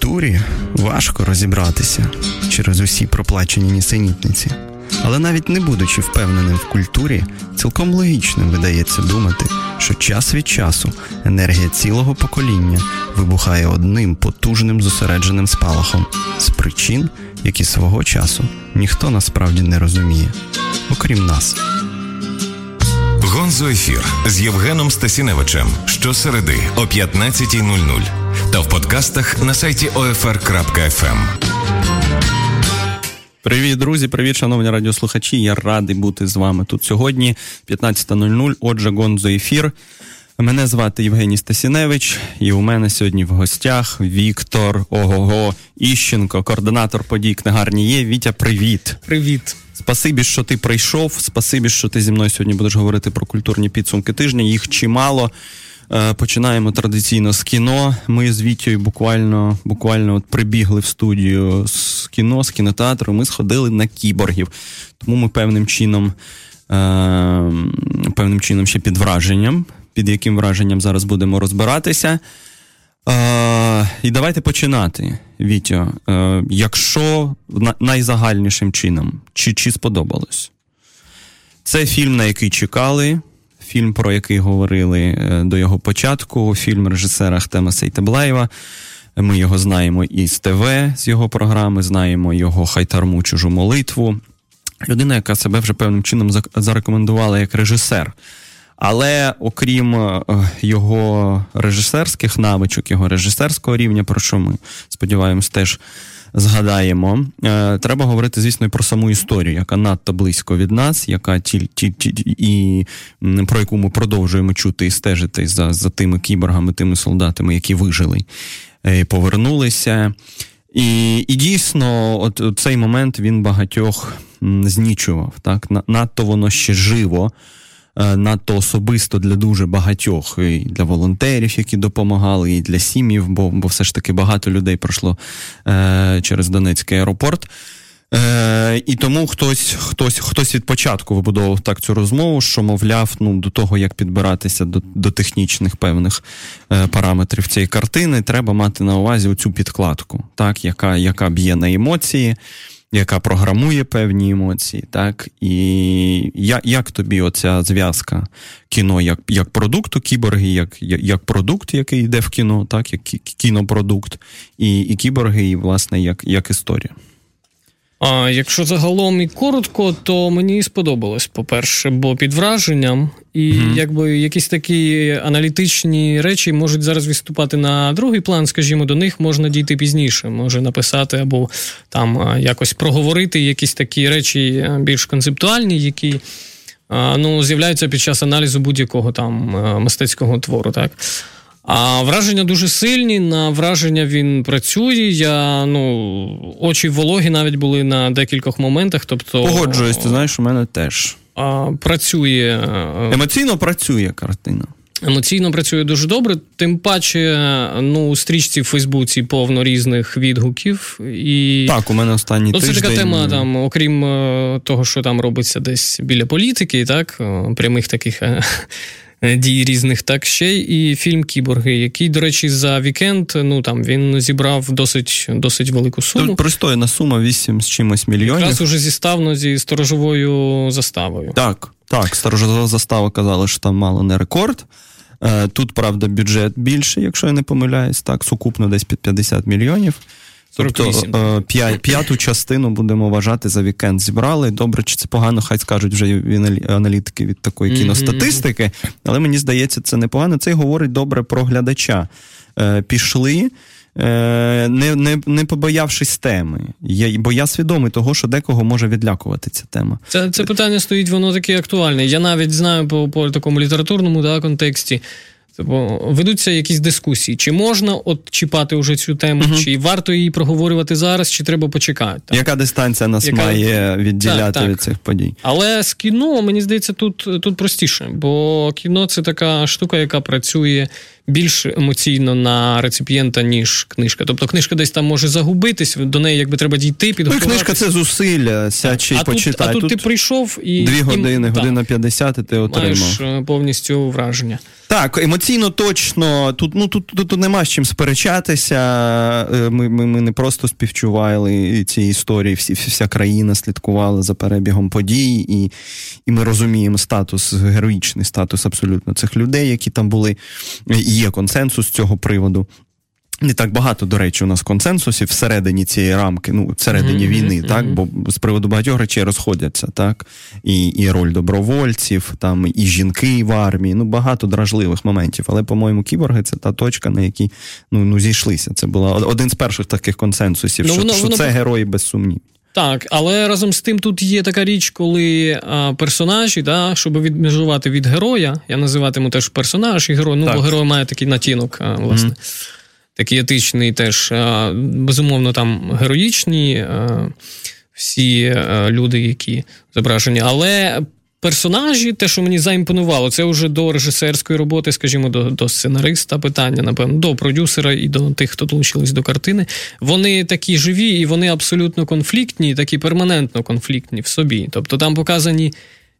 культурі важко розібратися через усі проплачені нісенітниці. Але навіть не будучи впевненим в культурі, цілком логічним видається думати, що час від часу енергія цілого покоління вибухає одним потужним зосередженим спалахом з причин, які свого часу ніхто насправді не розуміє, окрім нас. Гонзо ефір з Євгеном Стасіневичем щосереди о 15.00 та в подкастах на сайті OFR.FM. Привіт, друзі, привіт, шановні радіослухачі. Я радий бути з вами тут сьогодні, 15.00. Отже, Гонзо ефір. Мене звати Євгеній Стасіневич, і у мене сьогодні в гостях Віктор Ого Іщенко, координатор подій книгарні є. Вітя, привіт. Привіт. Спасибі, що ти прийшов. Спасибі, що ти зі мною сьогодні будеш говорити про культурні підсумки тижня. Їх чимало. Е, починаємо традиційно з кіно. Ми з Вітєю буквально буквально от прибігли в студію з кіно, з кінотеатру. Ми сходили на кіборгів. Тому ми певним чином, е, певним чином ще під враженням, під яким враженням зараз будемо розбиратися. Е, І давайте починати, Вітьо. Е, Якщо найзагальнішим чином, чи, чи сподобалось? Це фільм, на який чекали фільм, про який говорили е, до його початку, фільм режисера Ахтема Сейтеблаєва. Ми його знаємо із ТВ, з його програми, знаємо його хайтарму чужу молитву. Людина, яка себе вже певним чином зарекомендувала як режисер. Але окрім е, його режисерських навичок, його режисерського рівня, про що ми сподіваємось, теж згадаємо. Е, треба говорити, звісно, і про саму історію, яка надто близько від нас, яка ті, ті, ті, і про яку ми продовжуємо чути і стежити за, за тими кіборгами, тими солдатами, які вижили е, повернулися. І і дійсно, от, от цей момент він багатьох знічував. Так? Надто воно ще живо. Е, надто особисто для дуже багатьох і для волонтерів, які допомагали, і для сім'їв, бо бо все ж таки багато людей пройшло е, через Донецький аеропорт. Е, І тому хтось хтось, хтось від початку вибудовував так цю розмову, що, мовляв, ну, до того, як підбиратися до до технічних певних е, параметрів цієї картини, треба мати на увазі оцю підкладку, так, яка яка б'є на емоції яка програмує певні емоції, так і як як тобі оця зв'язка кіно як як продукту, кіборги, як як продукт, який йде в кіно, так, як кінопродукт, і і кіборги, і власне як, як історія. А якщо загалом і коротко, то мені сподобалось, по-перше, бо під враженням, і mm-hmm. якби якісь такі аналітичні речі можуть зараз виступати на другий план, скажімо, до них можна дійти пізніше, може написати або там якось проговорити якісь такі речі більш концептуальні, які ну, з'являються під час аналізу будь-якого там мистецького твору. так. А враження дуже сильні. На враження він працює. Я ну очі вологі навіть були на декількох моментах. Тобто погоджуюсь, ти знаєш, у мене теж а, працює е, емоційно. Працює картина. Емоційно працює дуже добре, тим паче, ну, у стрічці в Фейсбуці повно різних відгуків. І... Так, у мене останній ну, Це така тема, там, окрім е, того, що там робиться десь біля політики, так, е, прямих таких Е, дій різних, так ще і фільм Кіборги, який, до речі, за вікенд ну там він зібрав досить досить велику суму. Тут пристойна сума 8 з чимось мільйонів. Якраз уже зіставно зі сторожовою заставою. Так, так, сторожова застава казала, що там мало не рекорд. Е, тут, правда, бюджет більший, якщо я не помиляюсь, так, сукупно десь під 50 мільйонів. Тобто е, п'яту частину будемо вважати за вікенд зібрали. Добре, чи це погано, хай скажуть вже аналітики від такої кіностатистики, але мені здається, це непогано. Це й говорить добре про глядача. Е, пішли. Е, не не, не побоявшись теми, я, бо я свідомий того, що декого може відлякувати ця тема. Це це питання стоїть, воно таке актуальне. Я навіть знаю по по такому літературному да, контексті, Тобто ведуться якісь дискусії, чи можна от чіпати уже цю тему, угу. чи варто її проговорювати зараз, чи треба почекати. Так? Яка дистанція нас Яка... має відділяти так, так. від цих подій? Але з кіно, мені здається, тут тут простіше, бо кіно це така штука, яка працює більш емоційно на реципієнта, ніж книжка. Тобто книжка десь там може загубитись, до неї якби треба дійти, підготуватися. Ну, книжка це зусилля, сячи а почитай. Тут, а тут, тут ти прийшов і дві години, і, година 50 і ти отримав. Маєш е, повністю враження. Так, емоційно точно. Тут ну тут, тут, тут нема з чим сперечатися. Е, ми ми, ми не просто співчували ці історії, всі, вся країна слідкувала за перебігом подій, і і ми розуміємо статус, героїчний статус абсолютно цих людей, які там були. Є консенсус з цього приводу. Не так багато, до речі, у нас консенсусів всередині цієї рамки, ну, всередині mm-hmm, війни, mm-hmm. так, бо з приводу багатьох речей розходяться, так, і і роль добровольців, там, і жінки в армії, ну, багато дражливих моментів. Але, по-моєму, кіборги це та точка, на якій ну, ну, зійшлися. Це був один з перших таких консенсусів, ну, що, воно, що воно... це герої без сумнів. Так, але разом з тим тут є така річ, коли а, персонажі, да, щоб відмежувати від героя, я називатиму теж персонаж і герой, ну, так. бо герой має такий натінок, а, власне. Mm-hmm такий етичний, теж безумовно там героїчні всі люди, які зображені, але. Персонажі, те, що мені заімпонувало, це вже до режисерської роботи, скажімо, до до сценариста питання, напевно, до продюсера і до тих, хто долучились до картини. Вони такі живі і вони абсолютно конфліктні, такі перманентно конфліктні в собі. Тобто там показані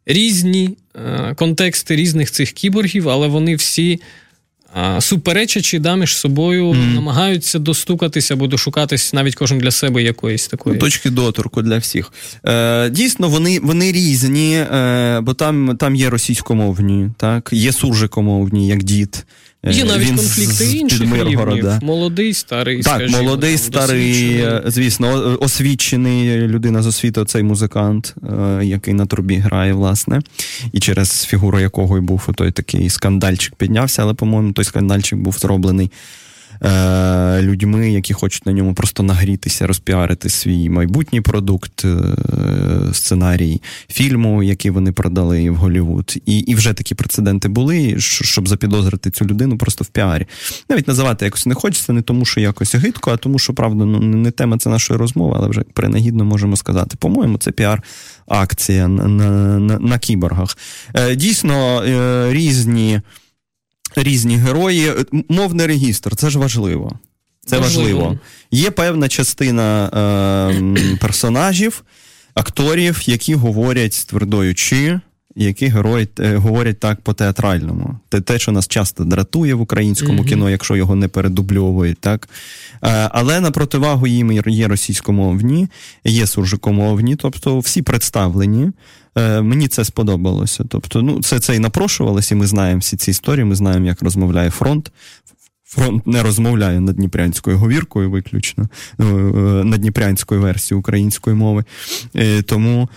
різні е, контексти різних цих кіборгів, але вони всі суперечачи да, між собою, mm. намагаються достукатися або дошукатись навіть кожен для себе якоїсь такої ну, точки доторку для всіх. Е, Дійсно, вони вони різні, е, бо там там є російськомовні, так, є суржикомовні, як дід. Є навіть Він конфлікти з, інших рівнів. Молодий, старий. Так, скажімо, молодий, старий, звісно, освічений людина з освіти, цей музикант, е, який на трубі грає, власне, і через фігуру якого й був той такий скандальчик піднявся, але, по-моєму, той скандальчик був зроблений е, людьми, які хочуть на ньому просто нагрітися, розпіарити свій майбутній продукт, е, сценарій фільму, який вони продали в Голлівуд. І і вже такі прецеденти були, щоб запідозрити цю людину просто в піарі. Навіть називати якось не хочеться, не тому, що якось гидко, а тому, що правда ну, не тема це нашої розмови, але вже принагідно можемо сказати. По-моєму, це піар. Акція на на, на, на кіборгах. Е, дійсно, е, різні різні герої. Мовний регістр це ж важливо. Це важливо. важливо. Є певна частина е, персонажів, акторів, які говорять твердою чи, які герої е, говорять так по-театральному. Те, те, що нас часто дратує в українському mm-hmm. кіно, якщо його не передубльовують. так. Е, але на противагу їм є російськомовні, є суржикомовні, тобто всі представлені. Е, мені це сподобалося. Тобто, ну, це це і напрошувалося, і ми знаємо всі ці історії, ми знаємо, як розмовляє фронт. Фронт не розмовляє над Дніпрянською говіркою, виключно, надніпрянською над Дніпрянською версією української мови. Тому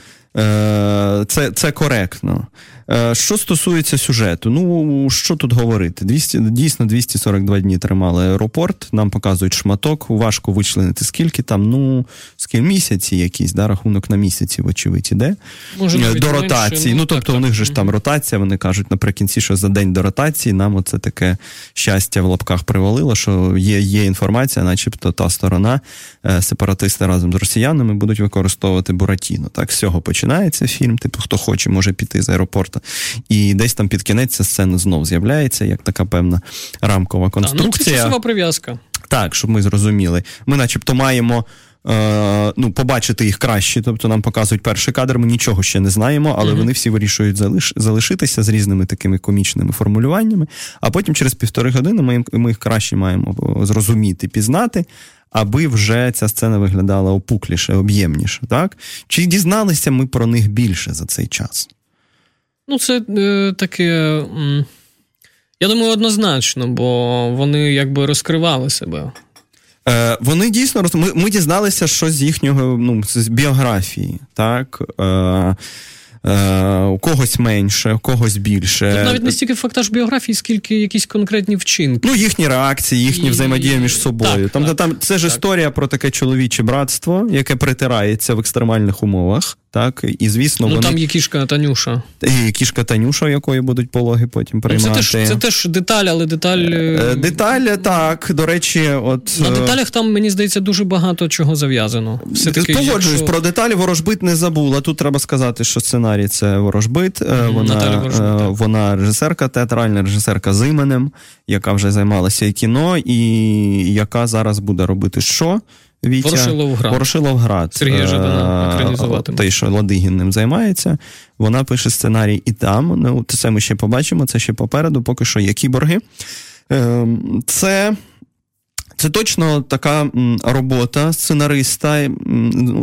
це це коректно. Е, що стосується сюжету, ну що тут говорити? 200, Дійсно, 242 дні тримали аеропорт, нам показують шматок, важко вичленити, скільки там, ну, скільки місяці якісь, да, рахунок на місяці, вочевидь, іде. Може, е, до ротації. Ну, ну тобто, так, у них же ж там ротація, вони кажуть наприкінці, що за день до ротації нам оце таке щастя в лапках привалило, що є є інформація, начебто та сторона, е, сепаратисти разом з росіянами будуть використовувати Буратіно. Так, з цього починається фільм. Типу, хто хоче, може піти з аеропорту. І десь там під кінець ця сцена знов з'являється, як така певна рамкова конструкція. Та, ну, це прив'язка. Так, щоб ми зрозуміли. Ми, начебто, маємо. Е, ну, побачити їх краще, тобто нам показують перший кадр, ми нічого ще не знаємо, але mm-hmm. вони всі вирішують залиш, залишитися з різними такими комічними формулюваннями. А потім через півтори години ми, ми їх краще маємо зрозуміти, пізнати, аби вже ця сцена виглядала опукліше, об'ємніше. Так? Чи дізналися ми про них більше за цей час? Ну, це е, таке. Я думаю, однозначно, бо вони якби розкривали себе. Е, Вони дійсно Ми, ми дізналися, що з їхнього ну, з біографії. так? Е, у когось менше, у когось більше. Тут навіть не стільки фактаж біографії, скільки якісь конкретні вчинки. Ну, їхні реакції, їхні і... взаємодія між собою. Так, там, так, там Це ж так. історія про таке чоловіче братство, яке притирається в екстремальних умовах. Так, і звісно, ну вони... там є кішка Танюша. І кішка Танюша, якої будуть пологи потім приймати. Ну, це теж це теж деталь, але деталь. Е, деталь, так. До речі, от на деталях там мені здається дуже багато чого зав'язано. Все-таки, Погоджуюсь, якщо... про деталі ворожбит не забула. Тут треба сказати, що сценарій це ворожбит. Вона ворожбит, вона режисерка, театральна режисерка з іменем, яка вже займалася і кіно, і яка зараз буде робити що. Вітя Ворошиловград. Ворошиловград. Сергія Жадана екранізуватиме. Той, що Ладигін ним займається. Вона пише сценарій і там. Ну, Це ми ще побачимо, це ще попереду, поки що є кіборги. Ем, це. Це точно така робота сценариста,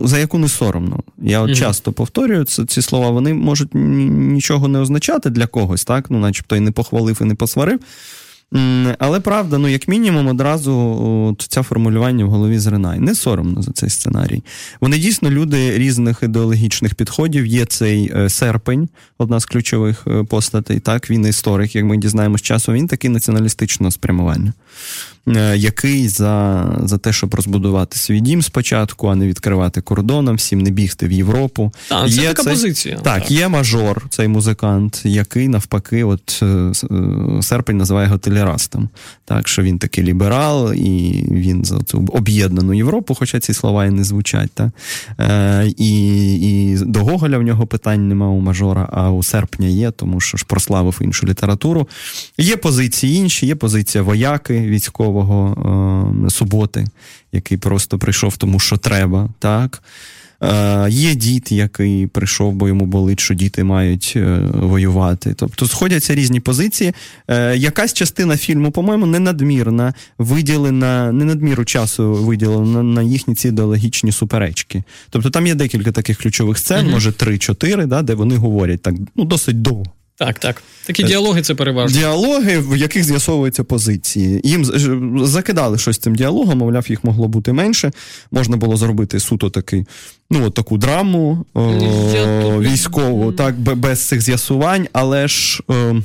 за яку не соромно. Я от mm-hmm. часто повторюю це, ці слова, вони можуть нічого не означати для когось, так? Ну, начебто і не похвалив, і не посварив. Але правда, ну як мінімум, одразу от, ця формулювання в голові зринає. Не соромно за цей сценарій. Вони дійсно люди різних ідеологічних підходів. Є цей е, серпень, одна з ключових е, постатей. Так, він історик, як ми дізнаємось часу, він такий націоналістичного спрямування. Е, який за за те, щоб розбудувати свій дім спочатку, а не відкривати кордоном, всім не бігти в Європу. Так, це є така цей, позиція. Так, так, є мажор, цей музикант, який навпаки, от е, е, серпень називає його толерастом. Так, що він такий ліберал, і він за цю об'єднану Європу, хоча ці слова і не звучать. Так? Е, І і до Гоголя в нього питань нема у мажора, а у серпня є, тому що ж прославив іншу літературу. Є позиції інші, є позиція вояки, військового е, суботи, який просто прийшов тому, що треба. так. Е, Є дід, який прийшов, бо йому болить, що діти мають е, воювати. Тобто сходяться різні позиції. Е, Якась частина фільму, по-моєму, не надмірна, виділена, не надміру часу виділена на їхні ці ідеологічні суперечки. Тобто там є декілька таких ключових сцен, uh може три-чотири, да, де вони говорять так ну, досить довго. Так, так. Такі діалоги це переважно. Діалоги, в яких з'ясовуються позиції. Їм закидали щось цим діалогом, мовляв, їх могло бути менше. Можна було зробити суто такий, ну, от таку драму о, військову, так, без цих з'ясувань, але ж. О, е, Е,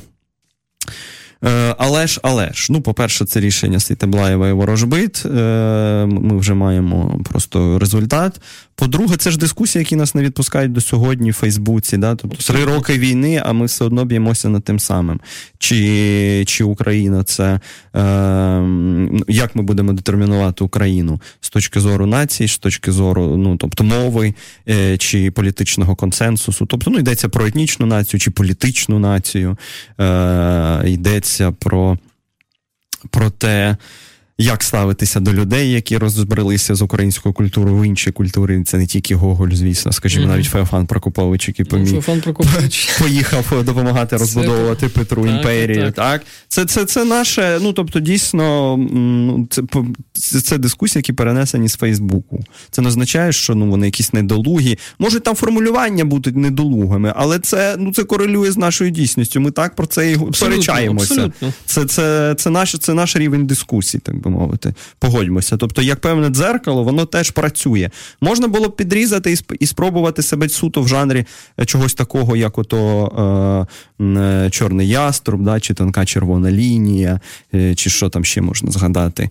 але ж, але ж, ну, по-перше, це рішення Світеблаєва і Ворожбит. Е, ми вже маємо просто результат. По-друге, це ж дискусії, які нас не відпускають до сьогодні в Фейсбуці. Да? Тобто три роки війни, а ми все одно б'ємося над тим самим. Чи чи Україна це е, як ми будемо детермінувати Україну з точки зору нації, з точки зору ну, тобто мови е, чи політичного консенсусу? Тобто ну, йдеться про етнічну націю чи політичну націю. Е, йдеться йдеться про, про те, як ставитися до людей, які розбралися з українською культурою в інші культури. Це не тільки Гоголь, звісно, скажімо, mm-hmm. навіть Феофан Прокопович, який помі... Феофан Прокопович. поїхав допомагати розбудовувати це... Петру так, імперію. Так, так. Це це, це наше, ну тобто, дійсно, ну, це, це це, дискусії, які перенесені з Фейсбуку. Це не означає, що ну, вони якісь недолугі. Можуть там формулювання бути недолугими, але це ну, це корелює з нашою дійсністю. Ми так про це і сперечаємося. Це, це, це, наш, це наш рівень дискусії. так би мовити. Погодьмося. Тобто, як певне дзеркало, воно теж працює. Можна було б підрізати і спробувати себе суто в жанрі е, чогось такого, як ото е, е, Чорний яструб, да, чи тонка червона лінія, е, чи що там ще можна згадати.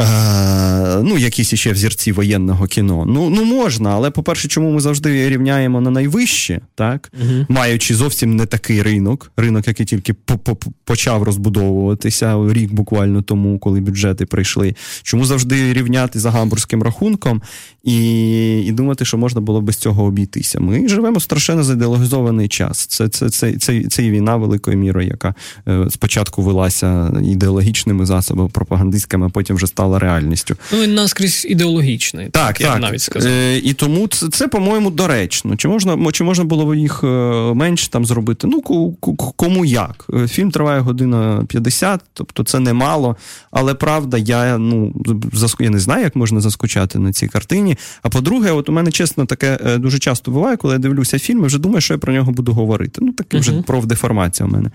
Е, ну, якісь іще взірці воєнного кіно. Ну, ну можна, але, по-перше, чому ми завжди рівняємо на найвище, так? uh маючи зовсім не такий ринок, ринок, який тільки почав розбудовуватися рік буквально тому, коли бюджети прийшли. Чому завжди рівняти за гамбурзьким рахунком і і думати, що можна було без цього обійтися? Ми живемо страшенно заідеологізований час. Це це, це, це, це і війна великою мірою, яка е, спочатку велася ідеологічними засобами, пропагандистськими, а потім вже стала реальністю. Ну він наскрізь ідеологічний. Так, так. Я б навіть сказав. Е, І тому це, це, по-моєму, доречно. Чи можна чи можна було їх е, менше там зробити? Ну, кому як? Фільм триває година 50, тобто це немало. Але правда, я ну я не знаю, як можна заскучати на цій картині. А по-друге, от у мене чесно таке е, дуже часто буває, коли я дивлюся фільм, і вже думаю, що я про нього буду говорити. Ну, таке вже uh-huh. профдеформація у мене.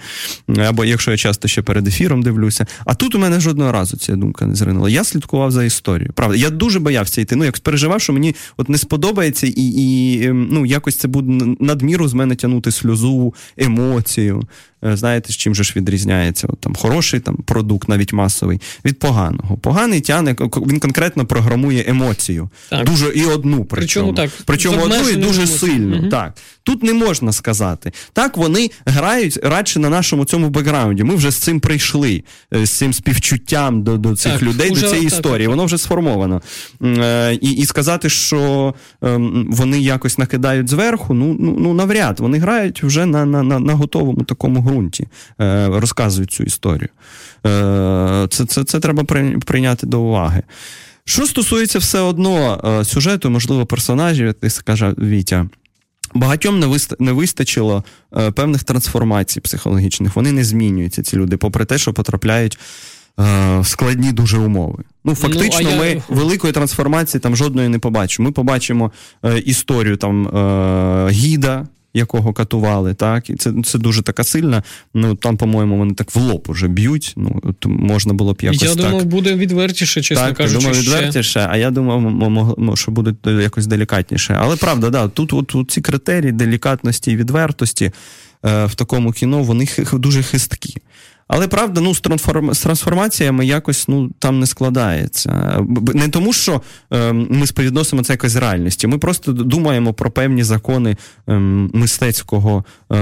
Або якщо я часто ще перед ефіром дивлюся. А тут у мене жодного разу ця думка не зринула. Я слідкував за історією. Правда, я дуже боявся йти. Ну, як переживав, що мені от не сподобається, і і ем, ну, якось це буде надміру з мене тягнути сльозу, емоцію. Е, знаєте, з чим же ж відрізняється? От, там Хороший там продукт, навіть масовий, від поганого. Поганий тяне, він конкретно програмує емоцію. Так. Дуже і одну причому. Причому, так, причому одну і дуже сильно. Угу. Так. Тут не можна сказати. Так, вони грають радше на нашому цьому бекграунді. Ми вже з цим прийшли, е, з цим співчуттям до до цих так, людей, уже, до цієї так, історії. Воно вже сформовано. Е, і і сказати, що е, вони якось накидають зверху, ну ну, ну навряд. Вони грають вже на на, на, на готовому такому ґрунті, е, розказують цю історію. Е, Це, це, Це треба прийняти до уваги. Що стосується все одно е, сюжету, можливо, персонажів, як ти скаже Вітя. Багатьом не вист... не вистачило е, певних трансформацій психологічних. Вони не змінюються, ці люди, попри те, що потрапляють е, в складні дуже умови. Ну, фактично, ну, ми я... великої трансформації там жодної не побачимо. Ми побачимо е, історію там гіда, якого катували, так, і це це дуже така сильна. Ну там, по-моєму, вони так в лоб уже б'ють. Ну можна було б якось. Я думав, буде відвертіше, чесно так, кажучи. думав, відвертіше, ще. а я думав, що буде якось делікатніше. Але правда, да, тут от, от ці критерії делікатності і відвертості е, в такому кіно вони дуже хисткі. Але правда, ну з трансформ... з трансформаціями якось ну там не складається. Не тому, що е, ми співвідносимо це якось з реальністю. Ми просто думаємо про певні закони е, мистецького е,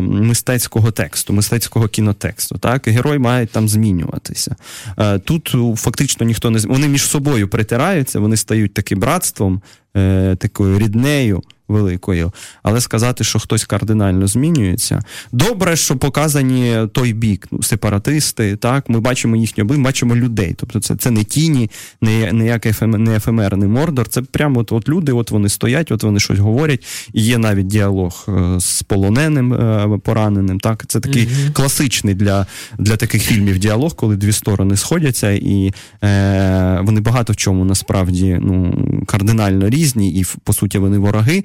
мистецького тексту, мистецького кінотексту. Так, герой має там змінюватися. Е, тут фактично ніхто не вони між собою притираються, вони стають таким братством, е, такою ріднею великою, але сказати, що хтось кардинально змінюється. Добре, що показані той бік, ну, сепаратисти, так, ми бачимо їхню ми бачимо людей. Тобто це це не тіні, не ніякий ефем, не ефемерний мордор. Це прямо от, от люди, от вони стоять, от вони щось говорять. І є навіть діалог е, з полоненим е, пораненим. Так, Це такий mm класичний для для таких фільмів діалог, коли дві сторони сходяться, і е, вони багато в чому насправді ну, кардинально різні, і по суті вони вороги.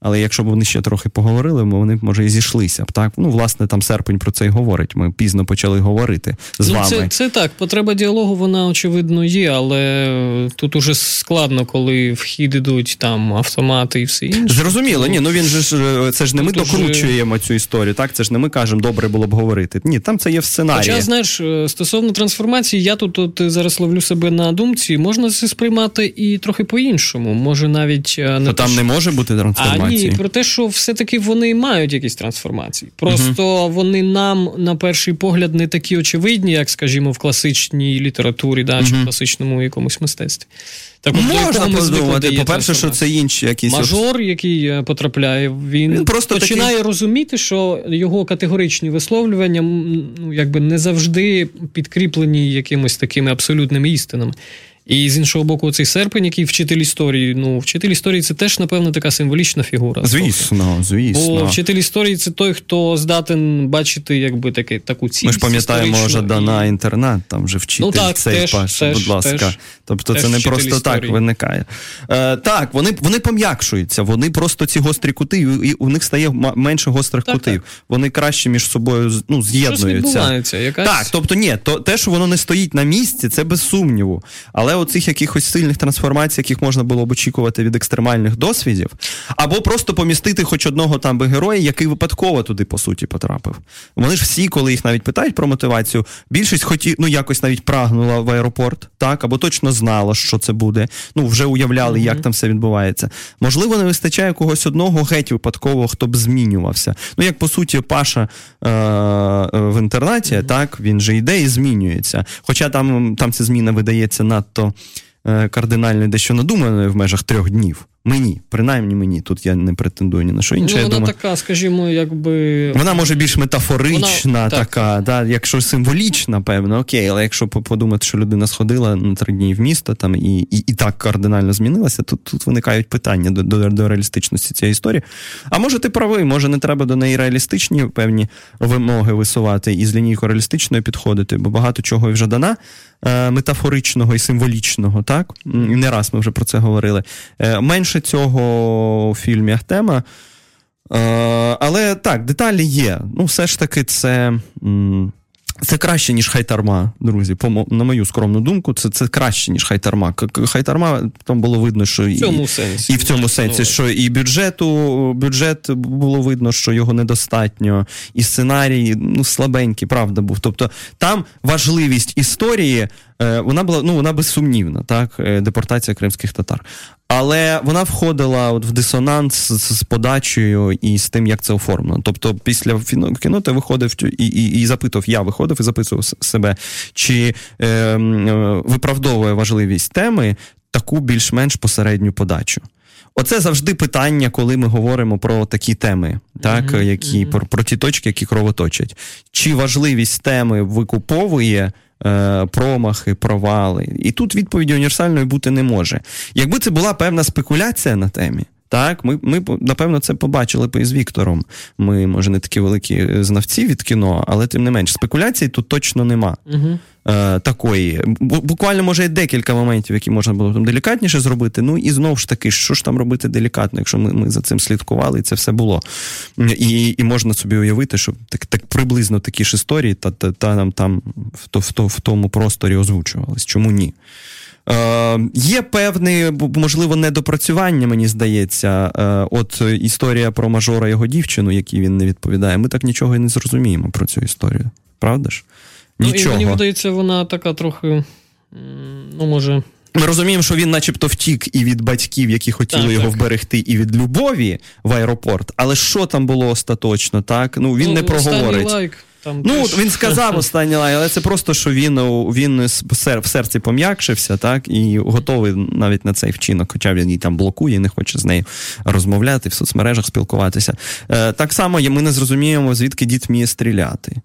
Але якщо б вони ще трохи поговорили, вони б може і зійшлися б. Так, ну власне, там серпень про це й говорить. Ми пізно почали говорити з ну, вами. Це це так. Потреба діалогу, вона очевидно є, але тут уже складно, коли в хід ідуть там автомати і все інше. Зрозуміло, ні, ну він же ж е, це ж не ми докручуємо цю історію. Так, це ж не ми кажемо, добре було б говорити. Ні, там це є в сценарії. Хоча, знаєш, е, стосовно трансформації, я тут от зараз ловлю себе на думці, можна це сприймати і трохи по-іншому. Може навіть не то там не може бути трансформації. Ні, про те, що все-таки вони мають якісь трансформації. Просто uh вони нам на перший погляд не такі очевидні, як, скажімо, в класичній літературі, да, uh чи в класичному якомусь мистецтві. Так, Можна подумати, по-перше, що це інші якісь мажор, який е, потрапляє, він, він просто починає такий... розуміти, що його категоричні висловлювання ну, якби не завжди підкріплені якимось такими абсолютними істинами. І з іншого боку, цей серпень, який вчитель історії. Ну, вчитель історії це теж, напевно, така символічна фігура. Звісно, звісно. Бо вчитель історії це той, хто здатен бачити якби таки, таку цінність. Ми ж пам'ятаємо Жадана і... інтернат, там вже вчитель ну, так, цей теж, паш, теж, будь ласка. Теж, тобто теж це не просто історії. так виникає. Е, Так, вони вони пом'якшуються, вони просто ці гострі кути, і у них стає менше гострих так, кутів. Так. Вони краще між собою ну, з'єднуються. Якась... Так, тобто ні, то те, що воно не стоїть на місці, це без сумніву. Але але оцих якихось сильних трансформацій, яких можна було б очікувати від екстремальних досвідів, або просто помістити хоч одного там би героя, який випадково туди, по суті, потрапив. Вони ж всі, коли їх навіть питають про мотивацію, більшість хоті, ну якось навіть прагнула в аеропорт, так, або точно знала, що це буде. Ну, вже уявляли, mm-hmm. як там все відбувається. Можливо, не вистачає когось одного геть випадково, хто б змінювався. Ну, як по суті, Паша е- в інтернаті, mm-hmm. так, він же йде і змінюється. Хоча там, там ця зміна видається надто. Е, кардинально дещо надуманою в межах трьох днів. Мені, принаймні мені, тут я не претендую ні на що інше. Ну, Вона думаю, така, скажімо, якби. Вона може більш метафорична, вона, така, так. да, якщо символічна, певно, окей, але якщо подумати, що людина сходила на три дні в місто там і і, і так кардинально змінилася, то тут виникають питання до, до до, реалістичності цієї історії. А може, ти правий, може не треба до неї реалістичні певні вимоги висувати і з лінійкою реалістичною підходити, бо багато чого вже дана. Е, метафоричного і символічного, так? Не раз ми вже про це говорили. Е, менше цього у фільмі Ахтема. Е, але так, деталі є. Ну, все ж таки, це Це краще, ніж хайтарма, друзі. По, на мою скромну думку, це це краще, ніж хайтарма. Хайтарма там було видно, що в цьому і, сенсі. і в цьому сенсі, що і бюджету бюджет було видно, що його недостатньо, і сценарій ну, слабенький, правда, був. Тобто там важливість історії Е, вона була ну вона безсумнівна, так, е, депортація кримських татар. Але вона входила от в дисонанс з, з подачею і з тим, як це оформлено. Тобто, після кіно ти виходив і і, і запитував, я виходив і записував себе, чи е, е, виправдовує важливість теми таку більш-менш посередню подачу. Оце завжди питання, коли ми говоримо про такі теми, так, mm-hmm. які про, про ті точки, які кровоточать. Чи важливість теми викуповує промахи, провали. І тут відповіді універсальної бути не може. Якби це була певна спекуляція на темі. Так, ми, ми напевно це побачили із Віктором. Ми, може, не такі великі знавці від кіно, але тим не менш, спекуляцій тут точно нема. Угу е, такої. Буквально може є декілька моментів, які можна було там делікатніше зробити. Ну і знову ж таки, що ж там робити делікатно, якщо ми ми за цим слідкували, і це все було. І і можна собі уявити, що так так приблизно такі ж історії та та, та нам там в, то, в, то, в тому просторі озвучувались. Чому ні? Е, Є певне, можливо, недопрацювання, мені здається. Е, От історія про мажора його дівчину, якій він не відповідає. Ми так нічого і не зрозуміємо про цю історію. Правда ж? Нічого. Ну, і Мені видається, вона така трохи. Ну, може. Ми розуміємо, що він, начебто, втік і від батьків, які хотіли так, його так. вберегти, і від любові в аеропорт. Але що там було остаточно, так? Ну він ну, не проговорить. Лайк. Там ну, теж... він сказав останній лайк, але це просто, що він він в серці пом'якшився, так, і готовий навіть на цей вчинок, хоча він її там блокує, не хоче з нею розмовляти, в соцмережах спілкуватися. Е, Так само ми не зрозуміємо, звідки дід вміє стріляти.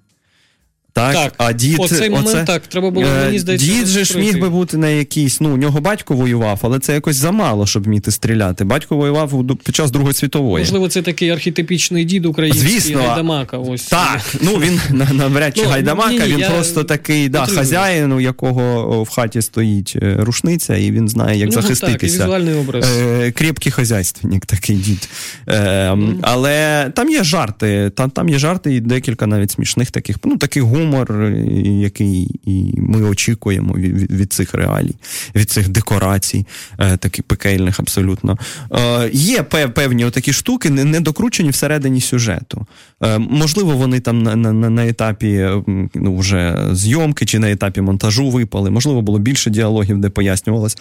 Так, так. а дід оцей момент оце, так, треба було мені е, здається. Дід же ж міг би бути на якийсь. Ну, у нього батько воював, але це якось замало, щоб вміти стріляти. Батько воював під час Другої світової. Можливо, це такий архетипічний дід український Звісно, Гайдамака. Ось. Так, ну він навряд чи ну, Гайдамака, ні, ні, він я... просто такий да, хазяїн, у якого в хаті стоїть е, рушниця, і він знає, як захиститися. Так, і візуальний образ. Е, Крепкий хазяйственник такий дід. Е, mm. Але там є жарти, там, там є жарти і декілька навіть смішних таких, ну такий гумор який і ми очікуємо від, від цих реалій, від цих декорацій, е, таких пекельних абсолютно. Е, є певні такі штуки, не докручені всередині сюжету. Е, можливо, вони там на на, на етапі ну, вже зйомки чи на етапі монтажу випали, можливо, було більше діалогів, де пояснювалось.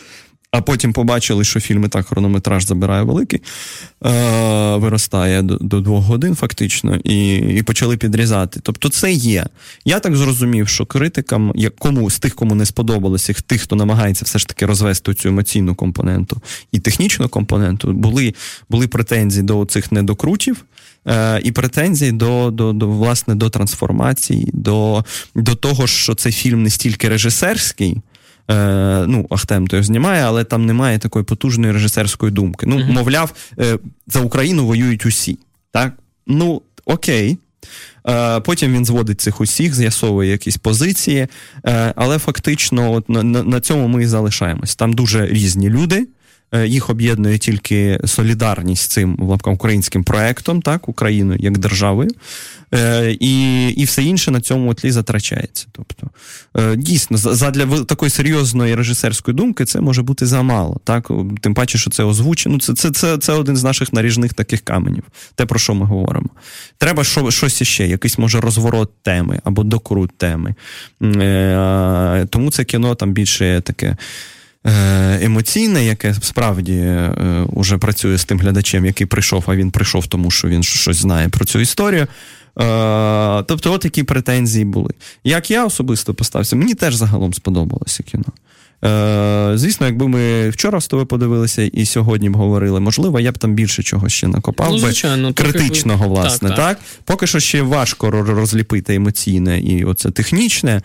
А потім побачили, що фільм і так хронометраж забирає великий, е, виростає до до двох годин, фактично, і і почали підрізати. Тобто, це є. Я так зрозумів, що критикам, кому з тих, кому не сподобалося, тих, хто намагається все ж таки розвести цю емоційну компоненту і технічну компоненту, були були претензії до цих недокрутів. Е, і претензії до до, до власне до трансформації, до до того, що цей фільм не стільки режисерський, е, ну, Ахтем то знімає, але там немає такої потужної режисерської думки. Ну, mm-hmm. мовляв, е, за Україну воюють усі. Так? Ну, окей. Е, потім він зводить цих усіх, з'ясовує якісь позиції, е, але фактично от на, на цьому ми і залишаємось. Там дуже різні люди. Е, їх об'єднує тільки солідарність з цим лапкам українським проектом, так, Україною як державою, е, і і все інше на цьому тлі затрачається. Тобто, е, дійсно, задля такої серйозної режисерської думки це може бути замало. Так? Тим паче, що це озвучено. Ну, це це, це, це один з наших наріжних таких каменів, те, про що ми говоримо. Треба що, щось іще, якийсь може розворот теми або докрут теми. Тому це кіно там більше таке. Е, емоційне, яке справді е, працює з тим глядачем, який прийшов, а він прийшов, тому що він щось знає про цю історію. Е, тобто, от які претензії були. Як я особисто поставився, мені теж загалом сподобалося кіно. Звісно, якби ми вчора з тобою подивилися і сьогодні б говорили, можливо, я б там більше чого ще накопав ну, звичайно, би критичного, би... власне, так, так. так? Поки що ще важко розліпити емоційне і оце технічне.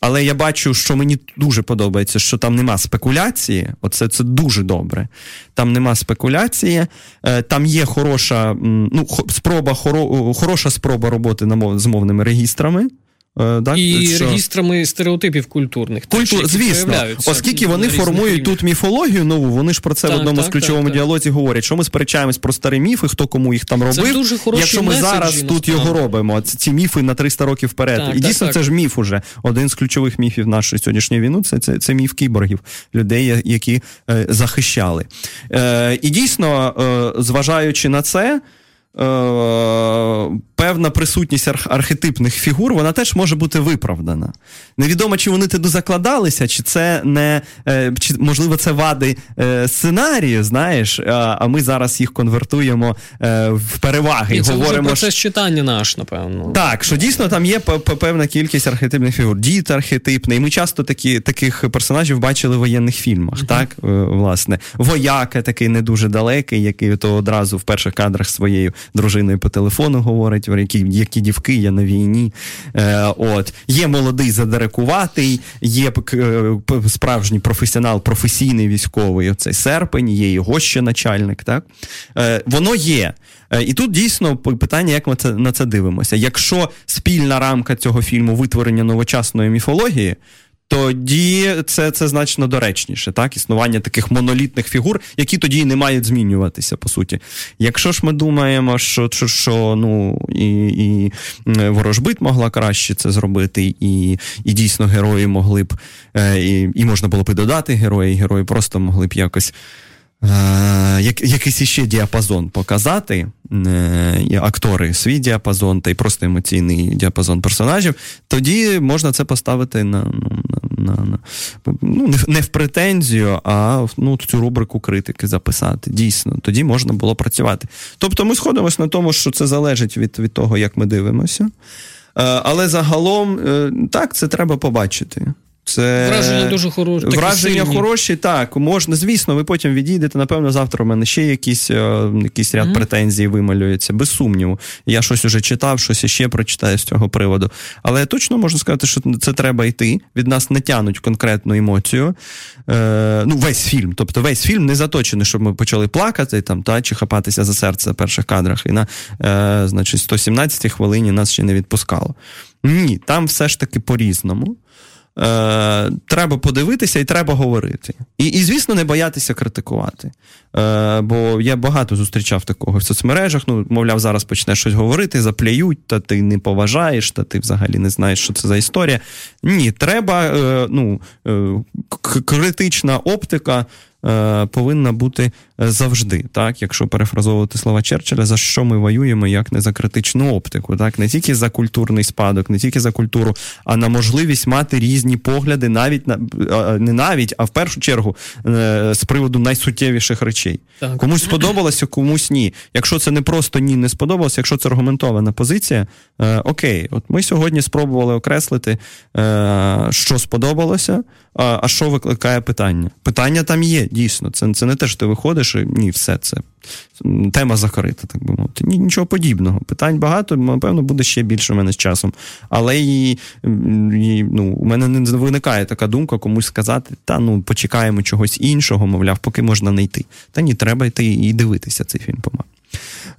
Але я бачу, що мені дуже подобається, що там нема спекуляції. Оце це дуже добре. Там нема спекуляції, е, там є хороша ну, спроба, хоро, хороша спроба роботи з мовними регістрами. Е, так, І що... регістрами стереотипів культурних. Культур, так, Звісно, оскільки вони формують тут міфологію нову, вони ж про це так, в одному так, з ключовому діалозі говорять, що ми сперечаємось про старі міфи, хто кому їх там робив. Це дуже Якщо ми меседжі, зараз тут його робимо, ці міфи на 300 років вперед. І дійсно це ж міф уже. Один з ключових міфів нашої сьогоднішньої війни це, це, це міф кіборгів, людей, які е, захищали. Е, І дійсно, е, зважаючи на це. Е, певна присутність архетипних фігур, вона теж може бути виправдана. Невідомо, чи вони туди закладалися, чи це не е, чи можливо це вади е, сценарію, знаєш, а ми зараз їх конвертуємо в переваги. І це говоримо, процес читання наш, напевно. Так, що дійсно там є певна кількість архетипних фігур. Дід архетипний. І ми часто такі, таких персонажів бачили в воєнних фільмах. Uh-huh. так, власне. Вояка такий не дуже далекий, який то одразу в перших кадрах своєю дружиною по телефону говорить, які які дівки, я на війні. Е, от. Є молодий задерекуватий, є справжній професіонал, професійний військовий оцей серпень, є його ще начальник. Так? Е, Воно є. Е, і тут дійсно питання, як ми це на це дивимося. Якщо спільна рамка цього фільму витворення новочасної міфології тоді це це значно доречніше, так, існування таких монолітних фігур, які тоді не мають змінюватися, по суті. Якщо ж ми думаємо, що що, що ну, і і ворожбит могла краще це зробити, і і дійсно герої могли б, е, і і можна було б і додати герої, і герої просто могли б якось. Е, як, якийсь іще діапазон показати, е, актори свій діапазон та й просто емоційний діапазон персонажів, тоді можна це поставити на ну, на, на, ну, не в претензію, а ну, цю рубрику критики записати. Дійсно, тоді можна було працювати. Тобто ми сходимося на тому, що це залежить від, від того, як ми дивимося. Е, але загалом так, це треба побачити. Це Враження дуже хороші. Враження сильні. хороші, так. Можна, звісно, ви потім відійдете. Напевно, завтра у мене ще якийсь е, якийсь ряд mm-hmm. претензій вималюється, без сумніву. Я щось уже читав, щось ще прочитаю з цього приводу. Але точно можу сказати, що це треба йти. Від нас не тянуть конкретну емоцію. Е, Ну, весь фільм. Тобто весь фільм не заточений, щоб ми почали плакати там, та, чи хапатися за серце в перших кадрах. І на е, значить, 117 хвилині нас ще не відпускало. Ні, там все ж таки по-різному. Е, Треба подивитися і треба говорити. І, і звісно, не боятися критикувати. Е, Бо я багато зустрічав такого в соцмережах. Ну, мовляв, зараз почнеш щось говорити, заплюють, та ти не поважаєш, та ти взагалі не знаєш, що це за історія. Ні, треба е, ну, е, критична оптика. Е, повинна бути е, завжди, так, якщо перефразовувати слова Черчилля, за що ми воюємо, як не за критичну оптику, так, не тільки за культурний спадок, не тільки за культуру, а на можливість мати різні погляди, навіть на не навіть, а в першу чергу е, з приводу найсуттєвіших речей. Так. Комусь сподобалося, комусь ні. Якщо це не просто ні, не сподобалося, якщо це аргументована позиція, окей, от ми сьогодні спробували окреслити, що сподобалося. А а що викликає питання? Питання там є, дійсно. Це це не те, що ти виходиш і ні, все це тема закрита, так би мовити. Ні, Нічого подібного. Питань багато, напевно, буде ще більше у мене з часом. Але і, і, ну, у мене не виникає така думка комусь сказати, та ну почекаємо чогось іншого, мовляв, поки можна не йти. Та ні, треба йти і дивитися цей фільм, по-моєму.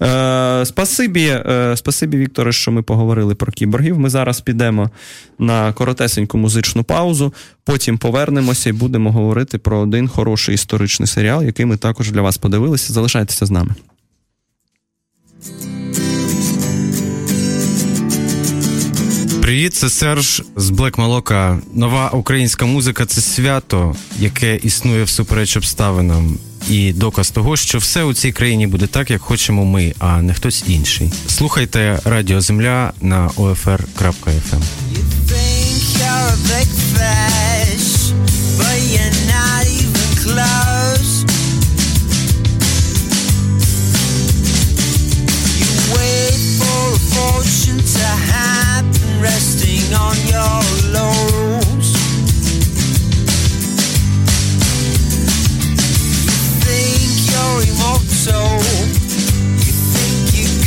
Е, Спасибі, е, спасибі, Вікторе, що ми поговорили про кіборгів. Ми зараз підемо на коротесеньку музичну паузу, потім повернемося і будемо говорити про один хороший історичний серіал, який ми також для вас подивилися. Залишайтеся з нами. Привіт, це Серж з Блек Малока. Нова українська музика це свято, яке існує всупереч обставинам і доказ того, що все у цій країні буде так, як хочемо ми, а не хтось інший. Слухайте Радіо Земля на OFR.FM. resting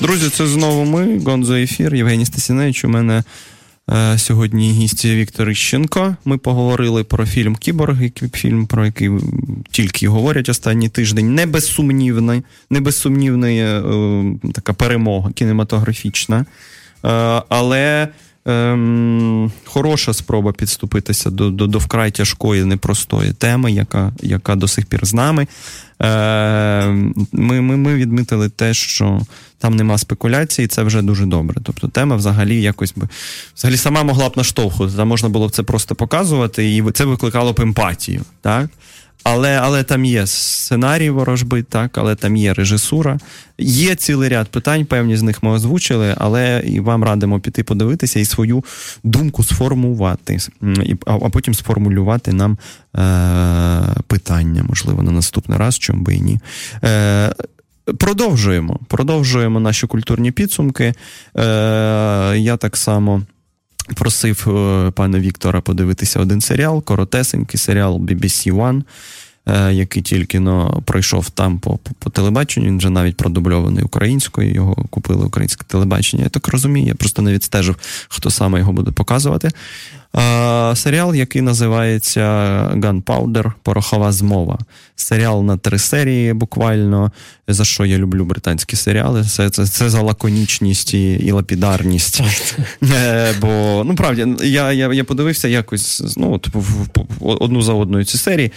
Друзі, це знову ми, Гонзо Ефір, Євгеній Стасіневич. У мене е, сьогодні гість Віктор Іщенко. Ми поговорили про фільм Кіборг, фільм, про який тільки говорять останній тиждень. Не безсумнівна, не безсумнівна е, така перемога кінематографічна. Е, але ем, хороша спроба підступитися до до, до вкрай тяжкої, непростої теми, яка яка до сих пір з нами. Е, Ми, ми, Ми відмітили те, що там нема спекуляції, це вже дуже добре. Тобто тема взагалі якось би взагалі сама могла б наштовхувати. Можна було б це просто показувати, і це викликало б емпатію. так? Але але там є сценарій ворожби, так, але там є режисура. Є цілий ряд питань, певні з них ми озвучили, але і вам радимо піти подивитися і свою думку сформувати, а потім сформулювати нам е, питання, можливо, на наступний раз, чому би і ні. Е, Продовжуємо. Продовжуємо наші культурні підсумки. Е, Я так само. Просив е, пана Віктора подивитися один серіал, коротесенький серіал BBC One, який тільки но пройшов там по, по по, телебаченню. Він вже навіть продубльований українською. Його купили українське телебачення. Я так розумію. Я просто не відстежив, хто саме його буде показувати. Серіал, який називається Gunpowder Порохова змова. Серіал на три серії, буквально. За що я люблю британські серіали? Це це, це за лаконічність і, і лапідарність. Е, бо ну правді, я я, я подивився якось ну, от, одну за одною ці серії е,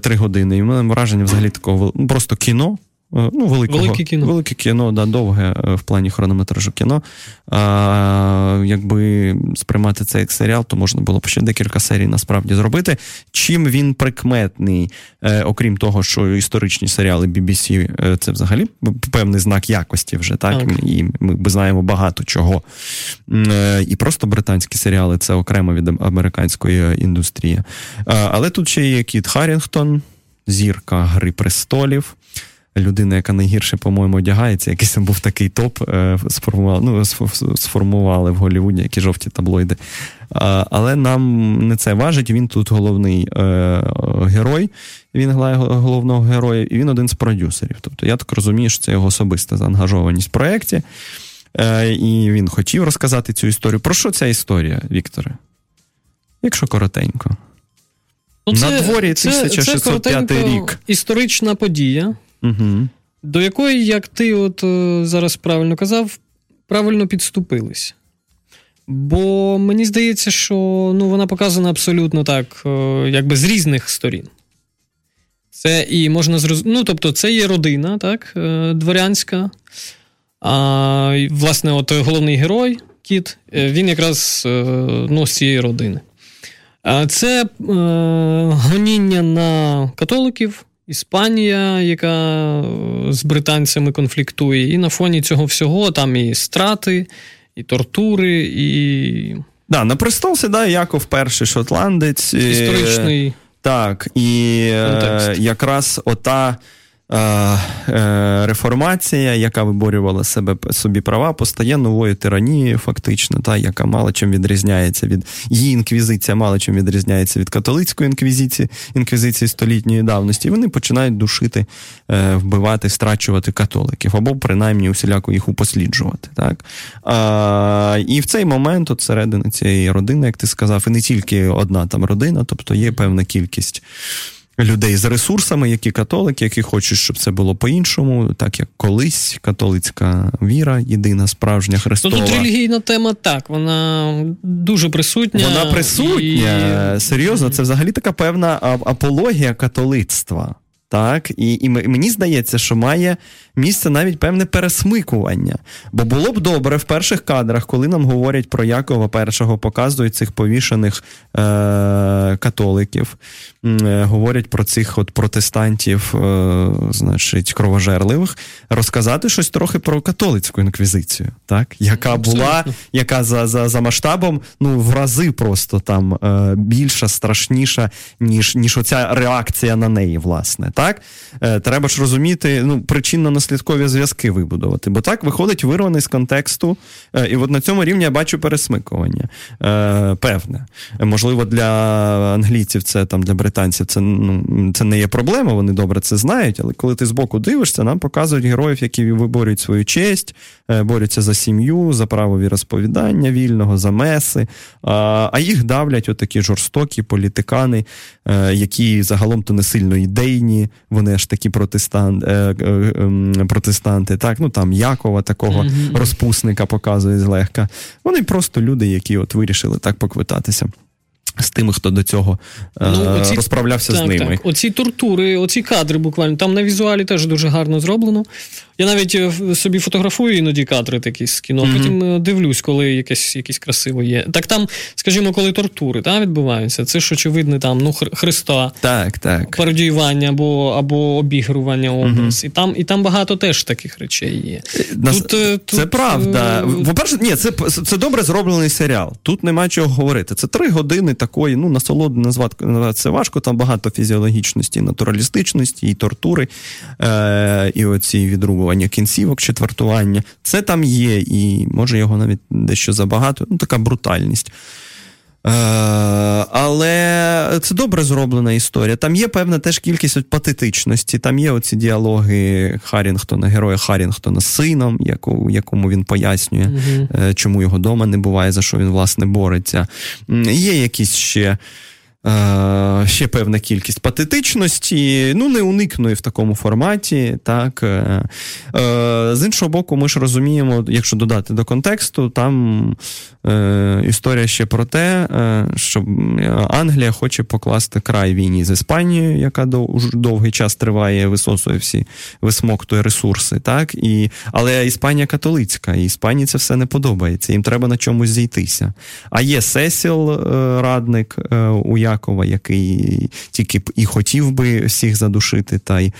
три години. І в мене враження взагалі такого просто кіно. Е, ну, великого, Велике кіно, Велике кіно, да, довге е, в плані хронометражу кіно. А, Якби сприймати цей серіал, то можна було б ще декілька серій насправді зробити. Чим він прикметний, е, окрім того, що історичні серіали BBC це взагалі певний знак якості вже, так? так. І ми знаємо багато чого. І просто британські серіали це окремо від американської індустрії. Але тут ще є Кіт Харрінгтон, зірка Гри престолів людина, яка найгірше, по-моєму, одягається, якийсь був такий топ, е, сформували ну, сформували в Голлівуді, які жовті таблоїди. Але нам не це важить. Він тут головний е, герой, він грає головного героя, і він один з продюсерів. Тобто, я так розумію, що це його особиста заангажованість в проєкті. Е, і він хотів розказати цю історію. Про що ця історія, Вікторе? Якщо коротенько. Ну, це, На дворі 1605 це рік. Історична подія, Угу. до якої, як ти от е, зараз правильно казав, правильно підступились. Бо мені здається, що ну, вона показана абсолютно так, е, якби з різних сторін. Це і можна зрозуміти. Ну, тобто, це є родина, так, е, дворянська. А, власне, от головний герой, кіт, він якраз ну, з цієї родини. Це е, гоніння на католиків, Іспанія, яка е, з британцями конфліктує, і на фоні цього всього там і страти, і тортури, і Да, на престол сідає Яков перший шотландець. е, історичний. Так, і е, Контекст. якраз ота реформація, яка виборювала себе собі права, постає новою тиранією, фактично, та, яка мало чим відрізняється від її інквізиція, мало чим відрізняється від католицької інквізиції, інквізиції столітньої давності. І вони починають душити, е, вбивати, страчувати католиків, або принаймні усіляко їх упосліджувати. Так? І в цей момент, от середини цієї родини, як ти сказав, і не тільки одна там родина, тобто є певна кількість. Людей з ресурсами, які католики, які хочуть, щоб це було по-іншому, так як колись католицька віра, єдина справжня Ну, тут релігійна тема так, вона дуже присутня. Вона присутня. і- Серйозно, це взагалі така певна апологія католицтва. Так, і, і мені здається, що має місце навіть певне пересмикування. Бо було б добре в перших кадрах, коли нам говорять про Якова першого, показують цих повішених е- католиків, е, говорять про цих от протестантів, е- значить, кровожерливих, розказати щось трохи про католицьку інквізицію, так, яка була Абсолютно. яка за, за, за масштабом ну, в рази просто там е, більша, страшніша, ніж, ніж оця реакція на неї, власне. Так? Е, треба ж розуміти, ну, причинно-наслідкові зв'язки вибудувати. Бо так виходить вирваний з контексту. Е, і от на цьому рівні я бачу пересмикування. Е, певне. Можливо, для англійців це там для британців це, ну, це не є проблема, вони добре це знають, але коли ти збоку дивишся, нам показують героїв, які виборюють свою честь, е, борються за сім'ю, за право віросповідання вільного, за меси. А, їх давлять отакі жорстокі політикани, які загалом то не сильно ідейні, вони аж такі протестан, е, ем, протестанти. Так, ну там Якова, такого Мгм. розпусника показує злегка. Вони просто люди, які от вирішили так поквитатися. З тими, хто до цього е, Ну, оці- розправлявся з ними. Так. Оці тортури, оці кадри буквально. Там на візуалі теж дуже гарно зроблено. Я навіть е, собі фотографую іноді кадри такі з кіно, Мгм. потім е, дивлюсь, коли якесь, якесь красиво є. Так там, скажімо, коли тортури та, відбуваються, це ж очевидно там ну, Христа. Так, так. Пародіювання або, або обігрування образ. І, там, і там багато теж таких речей є. Нас- Тут, це тут, правда. По-перше, ні, це, це добре зроблений серіал. Тут нема чого говорити. Це три години такої, ну, насолоди назвати, це важко. Там багато фізіологічності, натуралістичності, і тортури, е, і оці відрубування кінцівок, четвертування. Це там є, і може його навіть дещо забагато. Ну, така брутальність. Е, але це добре зроблена історія. Там є певна теж кількість от патетичності. Там є оці діалоги Харінгтона, героя Харінгтона з сином, яку, якому він пояснює, е, чому його дома не буває, за що він власне бореться. Є якісь ще. Е, ще певна кількість патетичності, ну не уникної в такому форматі. Так. Е, е, з іншого боку, ми ж розуміємо, якщо додати до контексту, там історія ще про те, що Англія хоче покласти край війні з Іспанією, яка довгий час триває, висосує всі, висмоктує ресурси. Так? І, але Іспанія католицька, і Іспанії це все не подобається. Їм треба на чомусь зійтися. А є Сесіл, радник у Якова, який тільки б і хотів би всіх задушити та й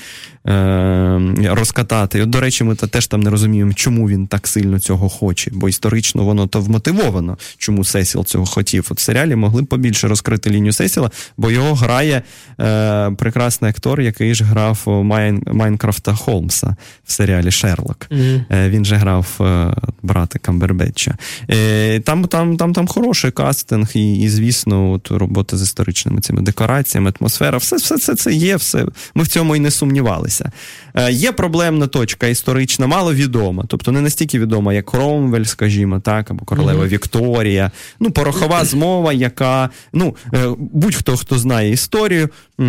е, розкатати. От, до речі, ми теж там не розуміємо, чому він так сильно цього хоче, бо історично воно то вмотивовано, чому Сесіл цього хотів. От в серіалі могли б побільше розкрити лінію Сесіла, бо його грає е, прекрасний актор, який ж грав Майн, Майнкрафта Холмса в серіалі Шерлок. Мгм. Е, Він же грав е, брата Камбербетча. Е, Там, там, там, там хороший кастинг, і, і звісно, от робота з історичною історичними цими декораціями, атмосфера, все все це, це є, все. Ми в цьому і не сумнівалися. Е, Є проблемна точка історична, мало відома, тобто не настільки відома, як Кромвель, скажімо, так, або королева mm-hmm. Вікторія. Ну, порохова змова, яка ну, е, будь-хто хто знає історію,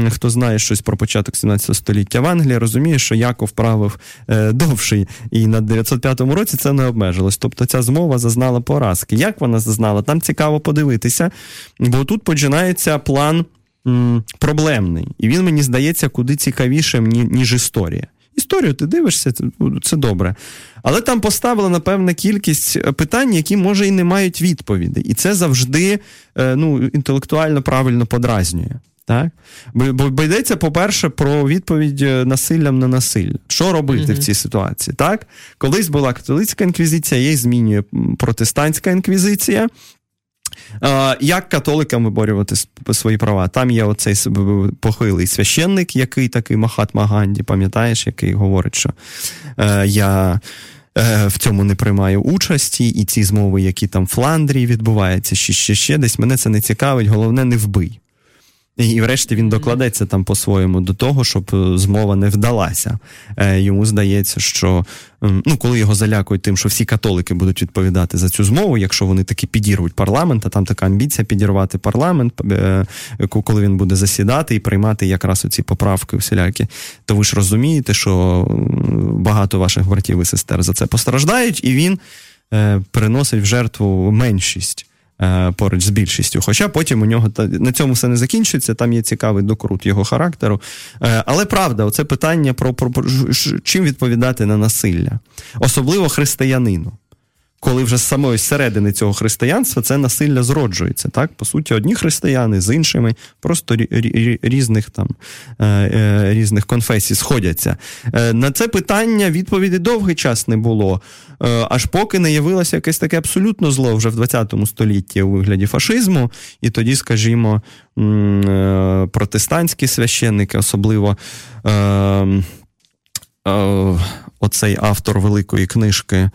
хто знає щось про початок 17 століття в Англії, розуміє, що Яков правив е, довший, і на 905 році це не обмежилось. Тобто ця змова зазнала поразки. Як вона зазнала? Там цікаво подивитися, бо тут починається план м, проблемний, і він мені здається куди цікавішим, ніж історія. Історію ти дивишся, це, це добре. Але там поставили, напевне, кількість питань, які, може, і не мають відповіді. І це завжди е, ну, інтелектуально правильно подразнює. Так? Бо, бо йдеться, по-перше, про відповідь е, насиллям на насилля. Що робити mm-hmm. в цій ситуації? Так? Колись була католицька інквізиція, її змінює протестантська інквізиція. Як католикам виборювати свої права? Там є оцей похилий священник, який такий Махатма Ганді, пам'ятаєш, який говорить, що е, я. Е, в цьому не приймаю участі, і ці змови, які там в Фландрії відбуваються, ще ще, ще десь мене це не цікавить, головне, не вбий. І врешті він докладеться там по-своєму до того, щоб е, змова не вдалася. Е, йому здається, що ну, коли його залякують тим, що всі католики будуть відповідати за цю змову, якщо вони таки підірвуть парламент, а там така амбіція підірвати парламент, е, коли він буде засідати і приймати якраз оці поправки всілякі, то ви ж розумієте, що багато ваших братів і сестер за це постраждають, і він приносить в жертву меншість. Е, поруч з більшістю. Хоча потім у нього на цьому все не закінчується, там є цікавий докрут його характеру. Е, але правда, оце питання про, про, про чим відповідати на насилля, особливо християнину коли вже з самої середини цього християнства це насилля зроджується. Так, по суті, одні християни з іншими, просто різних там е, е, різних конфесій сходяться. Е, на це питання відповіді довгий час не було. Аж поки не явилося якесь таке абсолютно зло вже в 20 столітті у вигляді фашизму, і тоді, скажімо, протестантські священники, особливо оцей автор великої книжки.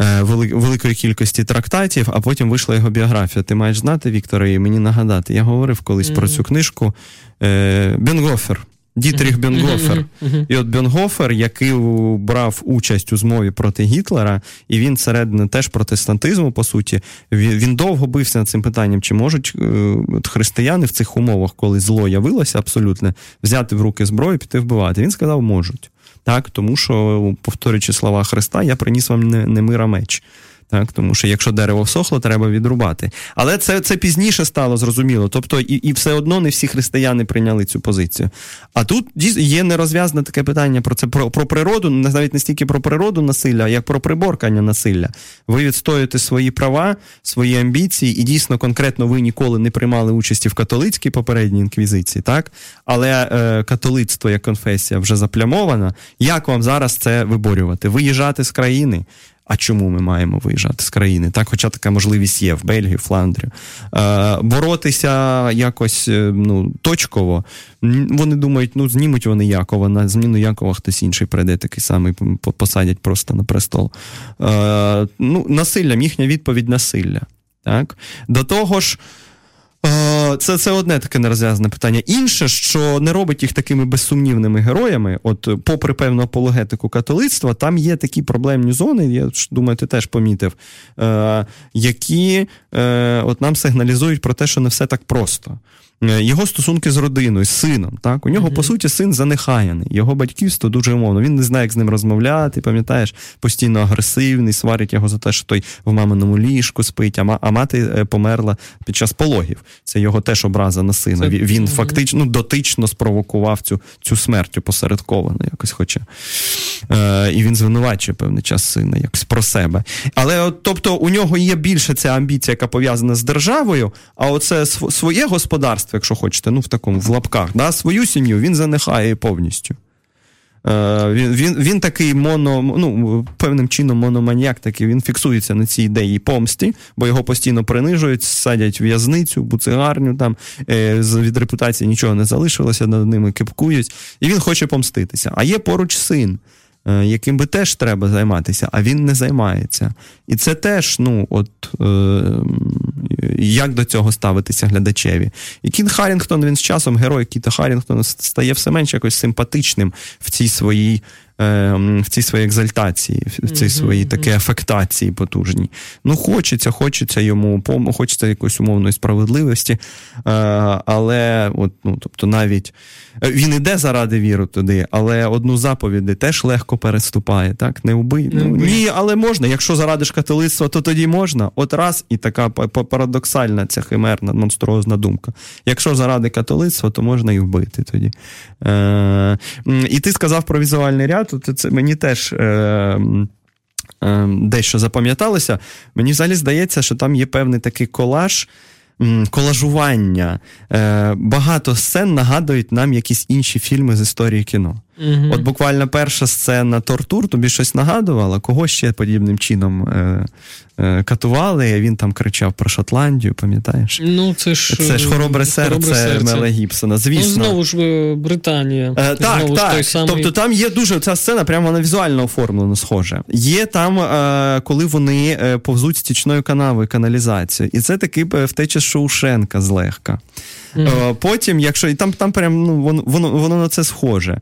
Е, великої кількості трактатів, а потім вийшла його біографія. Ти маєш знати, Віктора, і мені нагадати. Я говорив колись mm-hmm. про цю книжку е, Бенгофер. Дітріх Бенгофер. І от Бенгофер, який брав участь у змові проти Гітлера, і він середини теж протестантизму, по суті, він, довго бився над цим питанням, чи можуть е, християни в цих умовах, коли зло явилося абсолютно, взяти в руки зброю і піти вбивати. Він сказав, можуть так тому що, повторюючи слова Христа, я приніс вам не, не мира меч. Так, Тому що якщо дерево всохло, треба відрубати. Але це це пізніше стало зрозуміло. Тобто, і і все одно не всі християни прийняли цю позицію. А тут є нерозв'язане таке питання про це про про природу, навіть не стільки про природу насилля, як про приборкання насилля. Ви відстоюєте свої права, свої амбіції, і дійсно конкретно ви ніколи не приймали участі в католицькій попередній інквізиції, так? Але е, католицтво як конфесія вже заплямована. Як вам зараз це виборювати? Виїжджати з країни? А чому ми маємо виїжджати з країни? Так, хоча така можливість є в Бельгії, Фландрію. Е, боротися якось е, ну, точково. Вони думають, ну знімуть вони Якова, на зміну Якова хтось інший прийде, такий самий посадять просто на престол. Е, ну, Насиллям, їхня відповідь насилля. Так? До того ж. Е, це це одне таке нерозв'язане питання. Інше, що не робить їх такими безсумнівними героями, от, попри певну апологетику католицтва, там є такі проблемні зони, я думаю, ти теж помітив, е, які е, от нам сигналізують про те, що не все так просто. Е, його стосунки з родиною, з сином. Так? У нього, mm-hmm. по суті, син занехаяний. Його батьківство дуже умовно. Він не знає, як з ним розмовляти, пам'ятаєш, постійно агресивний, сварить його за те, що той в маминому ліжку спить, а мати е, померла під час пологів. Це його теж образа на сина. Це... Він mm-hmm. фактично ну, дотично спровокував цю цю смерть опосередковано, якось хоче. Е, І він звинувачує певний час сина, якось про себе. Але от, тобто у нього є більше ця амбіція, яка пов'язана з державою, а оце своє господарство багатство, якщо хочете, ну в такому в лапках. Да? Свою сім'ю він занехає повністю. Е, Він він, він такий моно, ну, певним чином мономаніяк, такий, він фіксується на цій ідеї помсті, бо його постійно принижують, садять в в'язницю, буцигарню, там е, від репутації нічого не залишилося, над ними кипкують, і він хоче помститися. А є поруч син. Е, яким би теж треба займатися, а він не займається. І це теж, ну, от е, як до цього ставитися глядачеві. І Кін Харінгтон він з часом, герой Кіта Харінгтона, стає все менш якось симпатичним в цій своїй в цій своїй екзальтації, в цій своїй такій афектації потужній. Ну, хочеться, хочеться йому, хочеться якоїсь умовної справедливості, е, але от, ну, тобто навіть е, він іде заради віри туди, але одну заповіді теж легко переступає. так, Не вбий. Не ну, Ні, але можна. Якщо зарадиш католицтва, то тоді можна. От раз і така парадоксальна ця химерна, монструозна думка. Якщо заради католицтва, то можна і вбити тоді. Е, І ти сказав про візуальний ряд то це мені теж. Е, е, Дещо запам'яталося, мені взагалі здається, що там є певний такий колаж, колажування. Е, багато сцен нагадують нам якісь інші фільми з історії кіно. Угу. От буквально перша сцена тортур тобі щось нагадувала, кого ще подібним чином е, е, катували. Він там кричав про Шотландію, пам'ятаєш? Ну, це ж це ж хоробре серце, серце. Мела Гібсона. Ну, звісно. Ну, знову ж е, Британія. Е, так, знову так. Той самий... Тобто там є дуже ця сцена, прямо вона візуально оформлена, схоже. Є там, е, коли вони е, повзуть стічною канавою каналізацію. І це таки втеча Шоушенка злегка. Mm. Потім, якщо і там там прям ну, воно воно, на це схоже.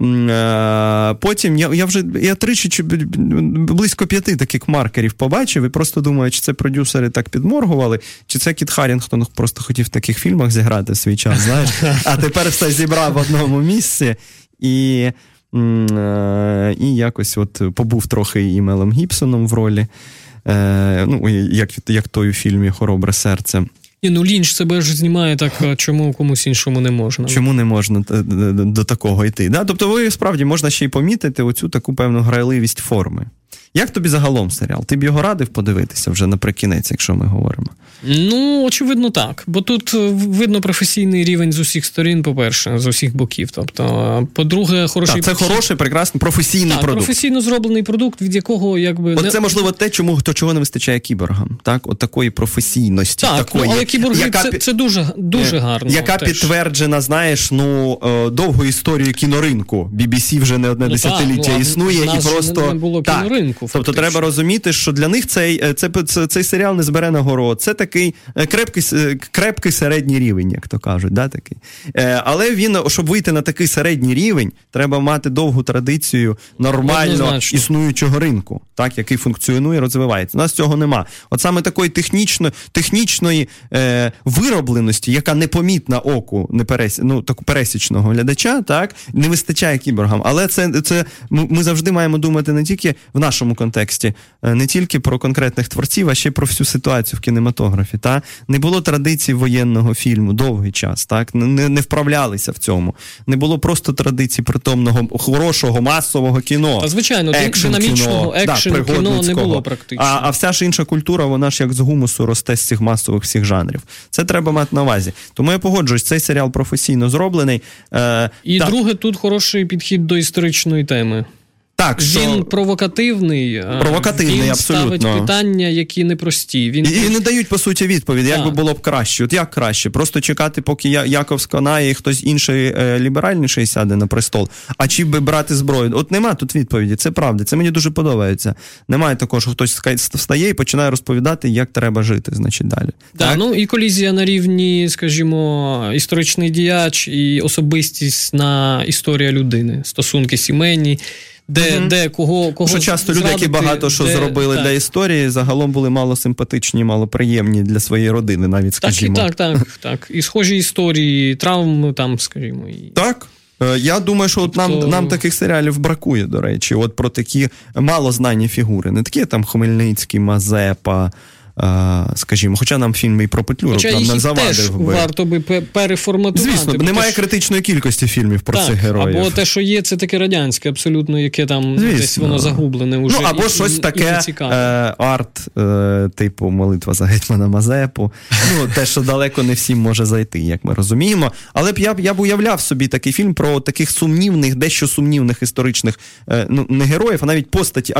Е, потім я я вже я тричі чи близько п'яти таких маркерів побачив і просто думаю, чи це продюсери так підморгували, чи це Кіт Харрінгтон просто хотів в таких фільмах зіграти свій час, знаєш, а тепер все зібрав в одному місці і. Е, і якось от побув трохи і Мелом Гібсоном в ролі, е, ну, як як той у фільмі Хоробре серце. Ні, ну лінч себе ж знімає так, чому комусь іншому не можна. Чому не можна до такого йти? Да? Тобто, ви справді можна ще й помітити оцю таку певну грайливість форми. Як тобі загалом серіал? Ти б його радив подивитися вже наприкінець, якщо ми говоримо? Ну, очевидно, так. Бо тут е, видно професійний рівень з усіх сторін, по-перше, з усіх боків. Тобто, по-друге, хороший так, це підхід... хороший, прекрасний професійний так, продукт. професійно зроблений продукт, від якого якби От не... це можливо те, чому то чого не вистачає кіборгам. Так, от такої професійності. Так, такої, ну, але кіборги яка... це це дуже дуже гарно. Яка теж. підтверджена, знаєш, ну е, довгою історією кіноринку. BBC вже не одне ну, десятиліття так, ну, існує і просто не було кіноринку. Фактично. Тобто треба розуміти, що для них цей е, це, це, цей серіал не збере нагород. Це такий е, крепкий е, крепкий середній рівень, як то кажуть. Да, такий. Але він, щоб вийти на такий середній рівень, треба мати довгу традицію нормально Однозначно. існуючого ринку, так, який функціонує, розвивається. У нас цього нема. От саме такої технічно, технічної е, виробленості, яка непомітна оку не перес, ну, так, пересічного глядача, так, не вистачає кіборгам. Але це, це ми завжди маємо думати не тільки в нашому контексті контексті е, не тільки про конкретних творців, а ще про всю ситуацію в кінематографі. Та Не було традицій воєнного фільму довгий час, так не не вправлялися в цьому. Не було просто традицій притомного хорошого масового кіно. Та звичайно, динамічного екшену да, кіно не було практично. А а вся ж інша культура, вона ж як з гумусу росте з цих масових всіх жанрів. Це треба мати на увазі. Тому я погоджуюсь, цей серіал професійно зроблений. Е, І та... друге, тут хороший підхід до історичної теми. Так, що... Він провокативний, провокативний він абсолютно. ставить питання, які непрості. Він... І, і не дають, по суті, відповіді, як би було б краще. От як краще? Просто чекати, поки Яков сконає і хтось інший е, ліберальніший сяде на престол. А чи би брати зброю? От нема тут відповіді. Це правда. Це мені дуже подобається. Немає такого, що хтось встає і починає розповідати, як треба жити, значить, далі. Да, так, ну і колізія на рівні, скажімо, історичний діяч і особистість на історія людини, стосунки сімейні де угу. де кого кого що часто люди, які багато що де, зробили так. для історії, загалом були мало симпатичні, мало приємні для своєї родини, навіть скажімо. Так, і так, так, так. І схожі історії, травм там, скажімо, і так. Е, я думаю, що от нам тобто... нам таких серіалів бракує, до речі, от про такі малознані фігури, не такі там Хмельницький, Мазепа скажімо, хоча нам фільм і про Петлюру хоча нам не завадив би. варто би переформатувати. Звісно, немає ж... критичної кількості фільмів про так, цих героїв. Або те, що є, це таке радянське, абсолютно, яке там Звісно. десь воно загублене. Уже ну, або і, щось і, таке і е, арт, е, типу молитва за гетьмана Мазепу. Ну, те, що далеко не всім може зайти, як ми розуміємо. Але б я я б уявляв собі такий фільм про таких сумнівних, дещо сумнівних історичних е, ну, не героїв, а навіть постаті,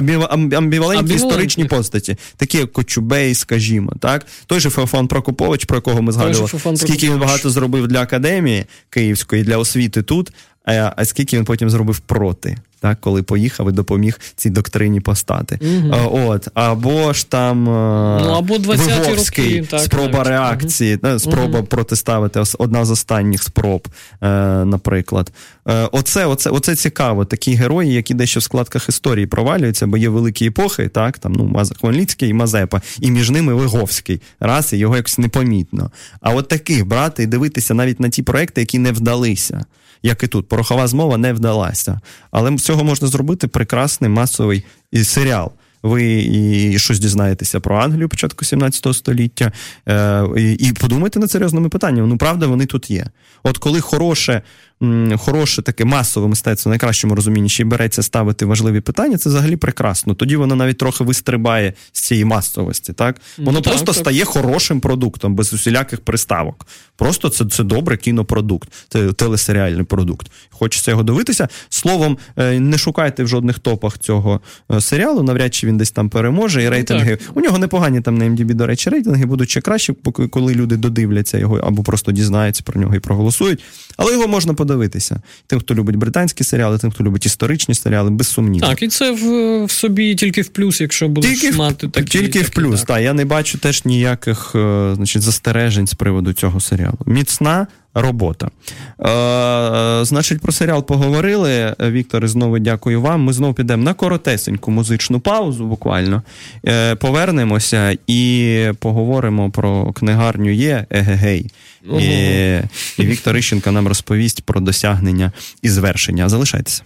амбівалентні історичні постаті, такі як Кочубей, скажімо. так? Той же Феофан Прокопович, про якого ми згадували, скільки він багато зробив для академії Київської, для освіти тут, а, а скільки він потім зробив проти. Так, коли поїхав і допоміг цій доктрині постати. Угу. От, Або ж там ну, або Виговський, роки, так, спроба навіть. реакції, угу. спроба угу. протиставити, одна з останніх спроб, е, наприклад. Е, оце, оце, оце цікаво. Такі герої, які дещо в складках історії провалюються, бо є великі епохи, так, там, ну, Хмельницький і Мазепа, і між ними Виговський. Раз, і його якось непомітно. А от таких брати і дивитися навіть на ті проекти, які не вдалися як і тут. Порохова змова не вдалася. Але з цього можна зробити прекрасний масовий серіал. Ви і щось дізнаєтеся про Англію початку 17 століття, е, і, і подумайте над серйозними питаннями. Ну, правда, вони тут є. От коли хороше хороше таке масове мистецтво, в найкращому розумінні, ще й береться ставити важливі питання, це взагалі прекрасно. Тоді воно навіть трохи вистрибає з цієї масовості. Так воно так, просто так. стає хорошим продуктом, без усіляких приставок. Просто це це добре кінопродукт, це телесеріальний продукт. Хочеться його дивитися. Словом, е, не шукайте в жодних топах цього е, серіалу. Навряд чи він десь там переможе. І ну, рейтинги так. у нього непогані там на MDB, до речі, рейтинги будуть ще краще, коли люди додивляться його або просто дізнаються про нього і проголосують. Але його можна подивитися. Тим, хто любить британські серіали, тим, хто любить історичні серіали, безсумнівно. Так, і це в, в собі тільки в плюс, якщо будеш тільки мати такі. Тільки такі, в плюс, так. Та Я не бачу теж ніяких е, значить, застережень з приводу цього серіалу. Міцна. Робота. Е, Значить, про серіал поговорили. Віктор, знову дякую вам. Ми знову підемо на коротесеньку музичну паузу, буквально. Е, Повернемося і поговоримо про книгарню є Егегей. І, і Віктор Іщенко нам розповість про досягнення і звершення. Залишайтеся.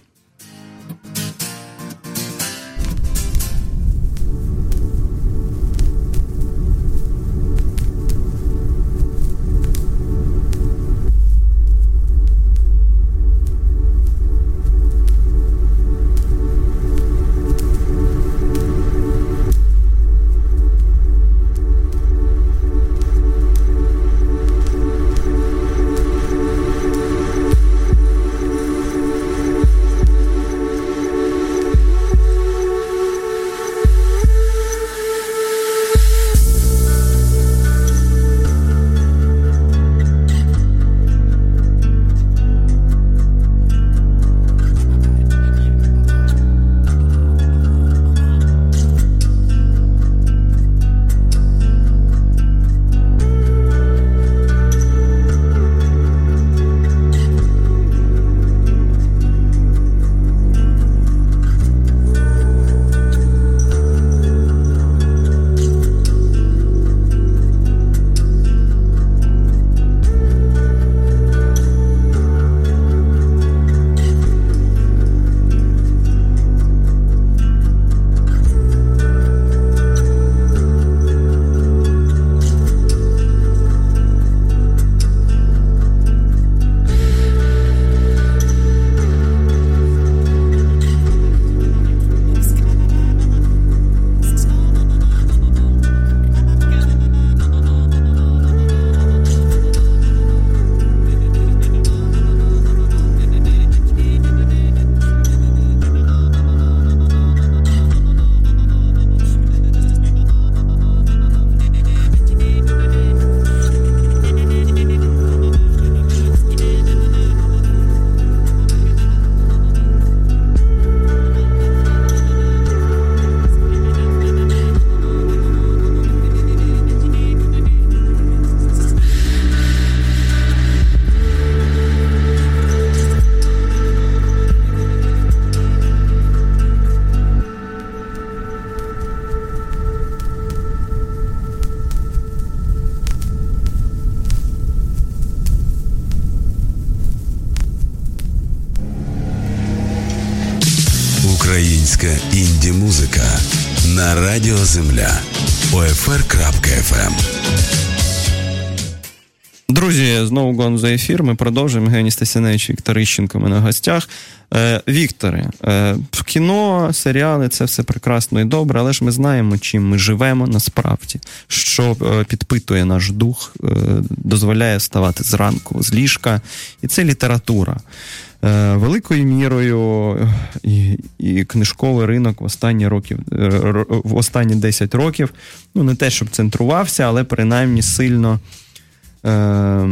Радіо Земля. OFR.FM Друзі, знову гон за ефір. Ми продовжуємо. Євгеній Стасяневич, Віктор Іщенко ми на гостях. Е, Вікторе, е, кіно, серіали це все прекрасно і добре, але ж ми знаємо, чим ми живемо насправді, що е, підпитує наш дух, е, дозволяє вставати зранку з ліжка. І це література. Е, великою мірою і і книжковий ринок в останні років, в останні 10 років, ну не те, щоб центрувався, але принаймні сильно. Е,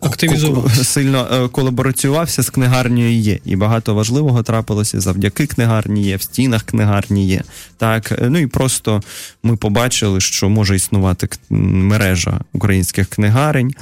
активізувався. сильно е, колабораціювався з книгарнею є. І багато важливого трапилося завдяки книгарні є, в стінах книгарні є. Так, е, ну і просто ми побачили, що може існувати мережа українських книгарень.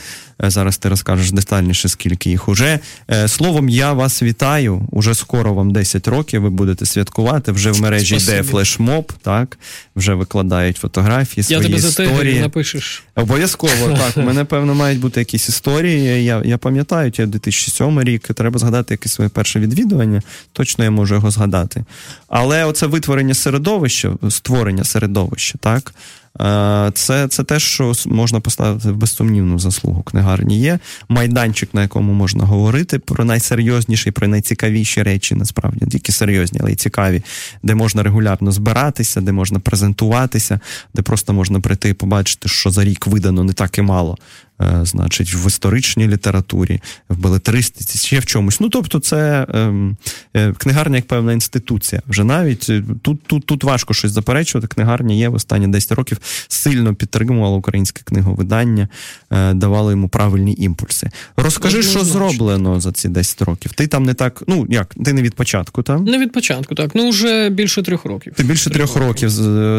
Е, зараз ти розкажеш детальніше, скільки їх уже. Словом, я вас вітаю. Уже скоро вам 10 років. Ви будете святкувати. Вже в мережі йде флешмоб, так вже викладають фотографії. свої Я тебе історії. за напишеш. Обов'язково так. У мене певно мають бути якісь історії. Я я пам'ятаю, я 2007 рік. Треба згадати якесь своє перше відвідування. Точно я можу його згадати. Але оце витворення середовища, створення середовища, так. Е, це це те, що можна поставити в безсумнівну заслугу книгарні. Є майданчик, на якому можна говорити про найсерйозніші, про найцікавіші речі, насправді тільки серйозні, але й цікаві, де можна регулярно збиратися, де можна презентуватися, де просто можна прийти і побачити, що за рік видано не так і мало. Е, значить, в історичній літературі, в белетристиці, ще в чомусь. Ну, тобто, це ем, е, книгарня як певна інституція. Вже навіть е, тут тут, тут важко щось заперечувати. Книгарня є в останні 10 років сильно підтримувала українське книговидання, е, давала йому правильні імпульси. Розкажи, що зроблено за ці 10 років. Ти там не так, ну як, ти не від початку, там? Не від початку, так. Ну, вже більше трьох років. Ти більше трьох років.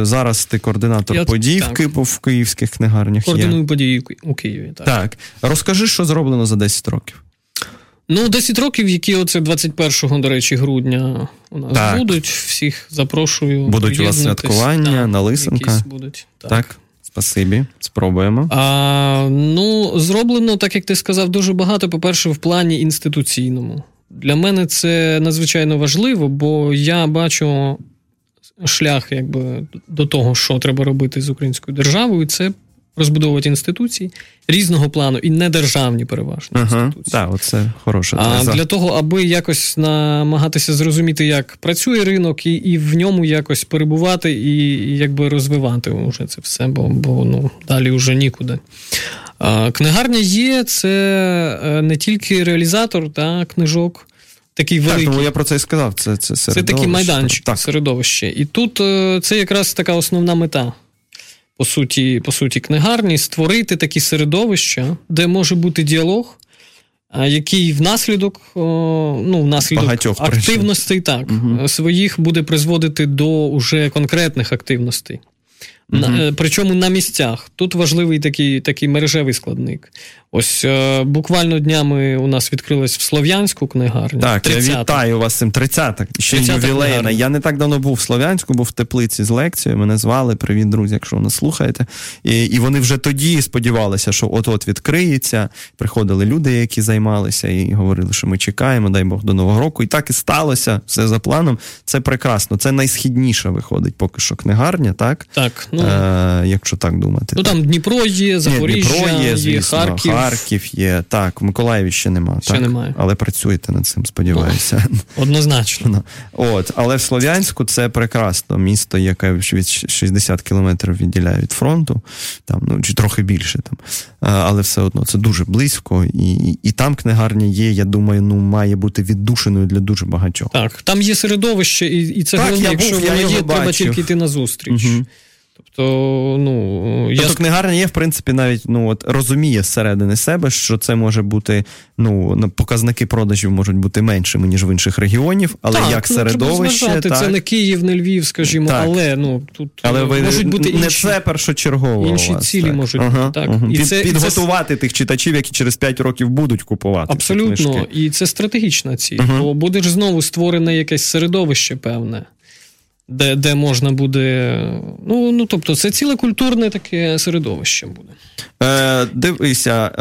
Зараз ти координатор Я, подій так. в київських книгарнях. Координую події у Києві. Так. так. Розкажи, що зроблено за 10 років. Ну, 10 років, які оце 21, до речі, грудня у нас так. будуть. Всіх запрошую. Будуть у вас святкування, так, на лисенка. будуть. Так. так. Спасибі, спробуємо. А, Ну, зроблено, так як ти сказав, дуже багато. По-перше, в плані інституційному. Для мене це надзвичайно важливо, бо я бачу шлях якби, до того, що треба робити з українською державою. Це розбудовувати інституції різного плану і недержавні переважно ага, інституції. Так, оце хороше. А для того, аби якось намагатися зрозуміти, як працює ринок, і і в ньому якось перебувати, і, і якби розвивати уже це все, бо бо ну, далі вже нікуди. А, Книгарня є, це е, не тільки реалізатор та книжок. Такий великий. Так, тому я про це і сказав. Це це, це такий майданчик, так. середовище. І тут е, це якраз така основна мета по суті, по суті, книгарні, створити такі середовища, де може бути діалог, який внаслідок ну, внаслідок Багатьох активностей так, угу. своїх буде призводити до уже конкретних активностей. Угу. На, Причому на місцях. Тут важливий такий такий мережевий складник. Ось е, буквально днями у нас відкрилась в Слов'янську книгарню. Так, 30 я вітаю вас цим 30-та, ще ювілейна. Я не так давно був в Слов'янську, був в теплиці з лекцією. Мене звали. Привіт, друзі, якщо ви нас слухаєте. І і вони вже тоді сподівалися, що от-от відкриється. Приходили люди, які займалися, і говорили, що ми чекаємо, дай Бог до Нового року. І так і сталося. Все за планом. Це прекрасно. Це найсхідніша виходить поки що книгарня, так? Так. Ну, е, Якщо так думати. Ну там Дніпро є, Запоріжжя, Дніпро є, звісно, є Харків. Харків є. Так, в Миколаєві ще нема. Ще так? немає. Але працюєте над цим, сподіваюся. Ну, однозначно. Ну, от, Але в Слов'янську це прекрасно. Місто, яке від 60 кілометрів відділяє від фронту, там, ну, чи трохи більше. там. Але все одно це дуже близько. І і, і там книгарня є, я думаю, ну, має бути віддушеною для дуже багатьох. Так, там є середовище, і і це головне, якщо воно є, бачив. треба тільки йти на зустріч. Угу. Тобто, ну я тобто книгарня є, в принципі, навіть ну от розуміє зсередини себе, що це може бути. Ну показники продажів можуть бути меншими ніж в інших регіонів, але так, як ну, середовище так. це не Київ, не Львів, скажімо, так. але ну тут але ви можуть бути не інші, це першочергово. Інші вас, цілі так. можуть ага, так ага. І Під, це підготувати це... тих читачів, які через 5 років будуть купувати. Абсолютно, і це стратегічна ціль. Ага. Бо буде ж знову створене якесь середовище певне де де можна буде. Ну, ну тобто, це ціле культурне таке середовище буде. Е, Дивися.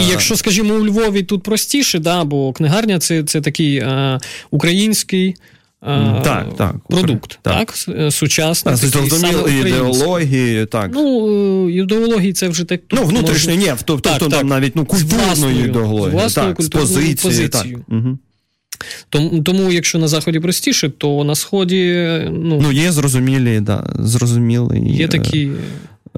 Е... І якщо, скажімо, у Львові тут простіше, да, бо книгарня це це такий е, український. Е, так, так, Продукт, так, так сучасний. Зрозуміло, ідеології, так. Ну, ідеології це вже так. Ну, внутрішньо, може... ні, тобто так, так, навіть ну, культурною ідеологією. Так, позицією. позицією. Так. Угу. Тому, тому, якщо на заході простіше, то на сході. Ну, ну є зрозумілі, да, зрозумілі. Є такі.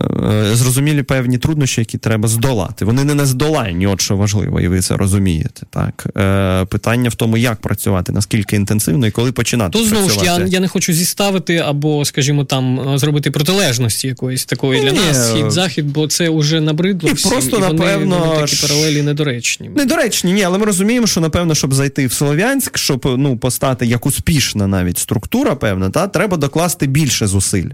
Е, зрозумілі певні труднощі, які треба здолати. Вони не нездоланні, от що важливо, і ви це розумієте. Так е, питання в тому, як працювати, наскільки інтенсивно і коли починати. Тут знову ж я я не хочу зіставити або, скажімо, там зробити протилежності якоїсь такої для Ні. нас схід захід, бо це вже набридло. всім, просто і вони, напевно вони такі паралелі недоречні. Недоречні, ні, але ми розуміємо, що напевно, щоб зайти в Слов'янськ, щоб ну постати як успішна навіть структура, певна, та треба докласти більше зусиль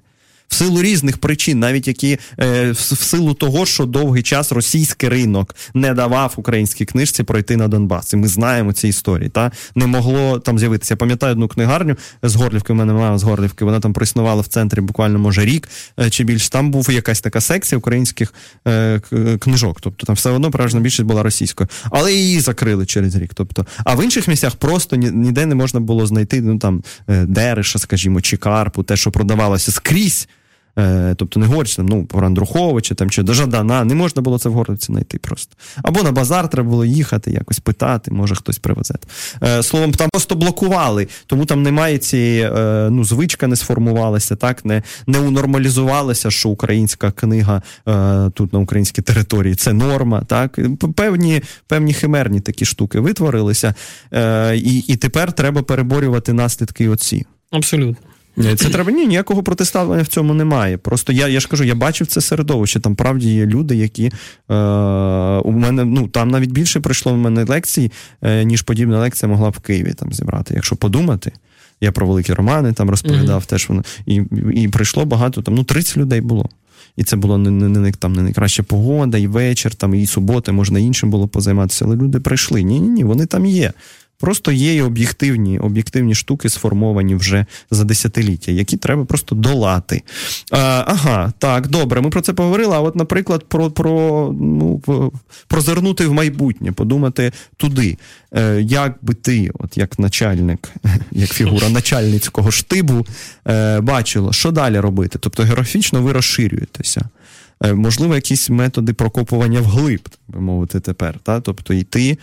в силу різних причин, навіть які е, в силу того, що довгий час російський ринок не давав українській книжці пройти на Донбас. І ми знаємо ці історії. Та не могло там з'явитися. Я пам'ятаю одну книгарню з Горлівки. в мене мама з Горлівки. Вона там проіснувала в центрі буквально може рік е, чи більше. Там був якась така секція українських е, книжок. Тобто там все одно переважна більшість була російською, але її закрили через рік. Тобто, а в інших місцях просто ніде не можна було знайти ну там е, Дереша, скажімо, чи Карпу, те, що продавалося скрізь. Е, тобто не там, ну, про Андруховича там, чи до Жадана, не можна було це в Горлівці знайти просто. Або на базар треба було їхати, якось питати, може хтось привезе. Е, словом, там просто блокували, тому там немає цієї е, ну, звичка не сформувалася, так, не не унормалізувалася, що українська книга тут на українській території це норма. так, Певні певні химерні такі штуки витворилися, і, і тепер треба переборювати наслідки оці. Абсолютно. Це треба ні, ніякого протиставлення в цьому немає. Просто я я ж кажу, я бачив це середовище. Там правді є люди, які е, у мене ну там навіть більше прийшло в мене лекцій, е, ніж подібна лекція могла б в Києві там зібрати. Якщо подумати, я про великі романи там розповідав, mm-hmm. теж воно і і прийшло багато там. Ну 30 людей було. І це було не не, не, там не найкраща погода, і вечір, там, і субота, можна іншим було позайматися. Але люди прийшли. Ні, ні, ні, вони там є. Просто є і об'єктивні об'єктивні штуки, сформовані вже за десятиліття, які треба просто долати. А, Ага, так, добре, ми про це поговорили. А от, наприклад, про про ну, прозирнути в майбутнє, подумати туди. Е, як би ти, от як начальник, як фігура начальницького штибу, е, бачила, що далі робити? Тобто географічно ви розширюєтеся. Е, можливо, якісь методи прокопування вглиб, так би мовити, тепер. Та? Тобто йти.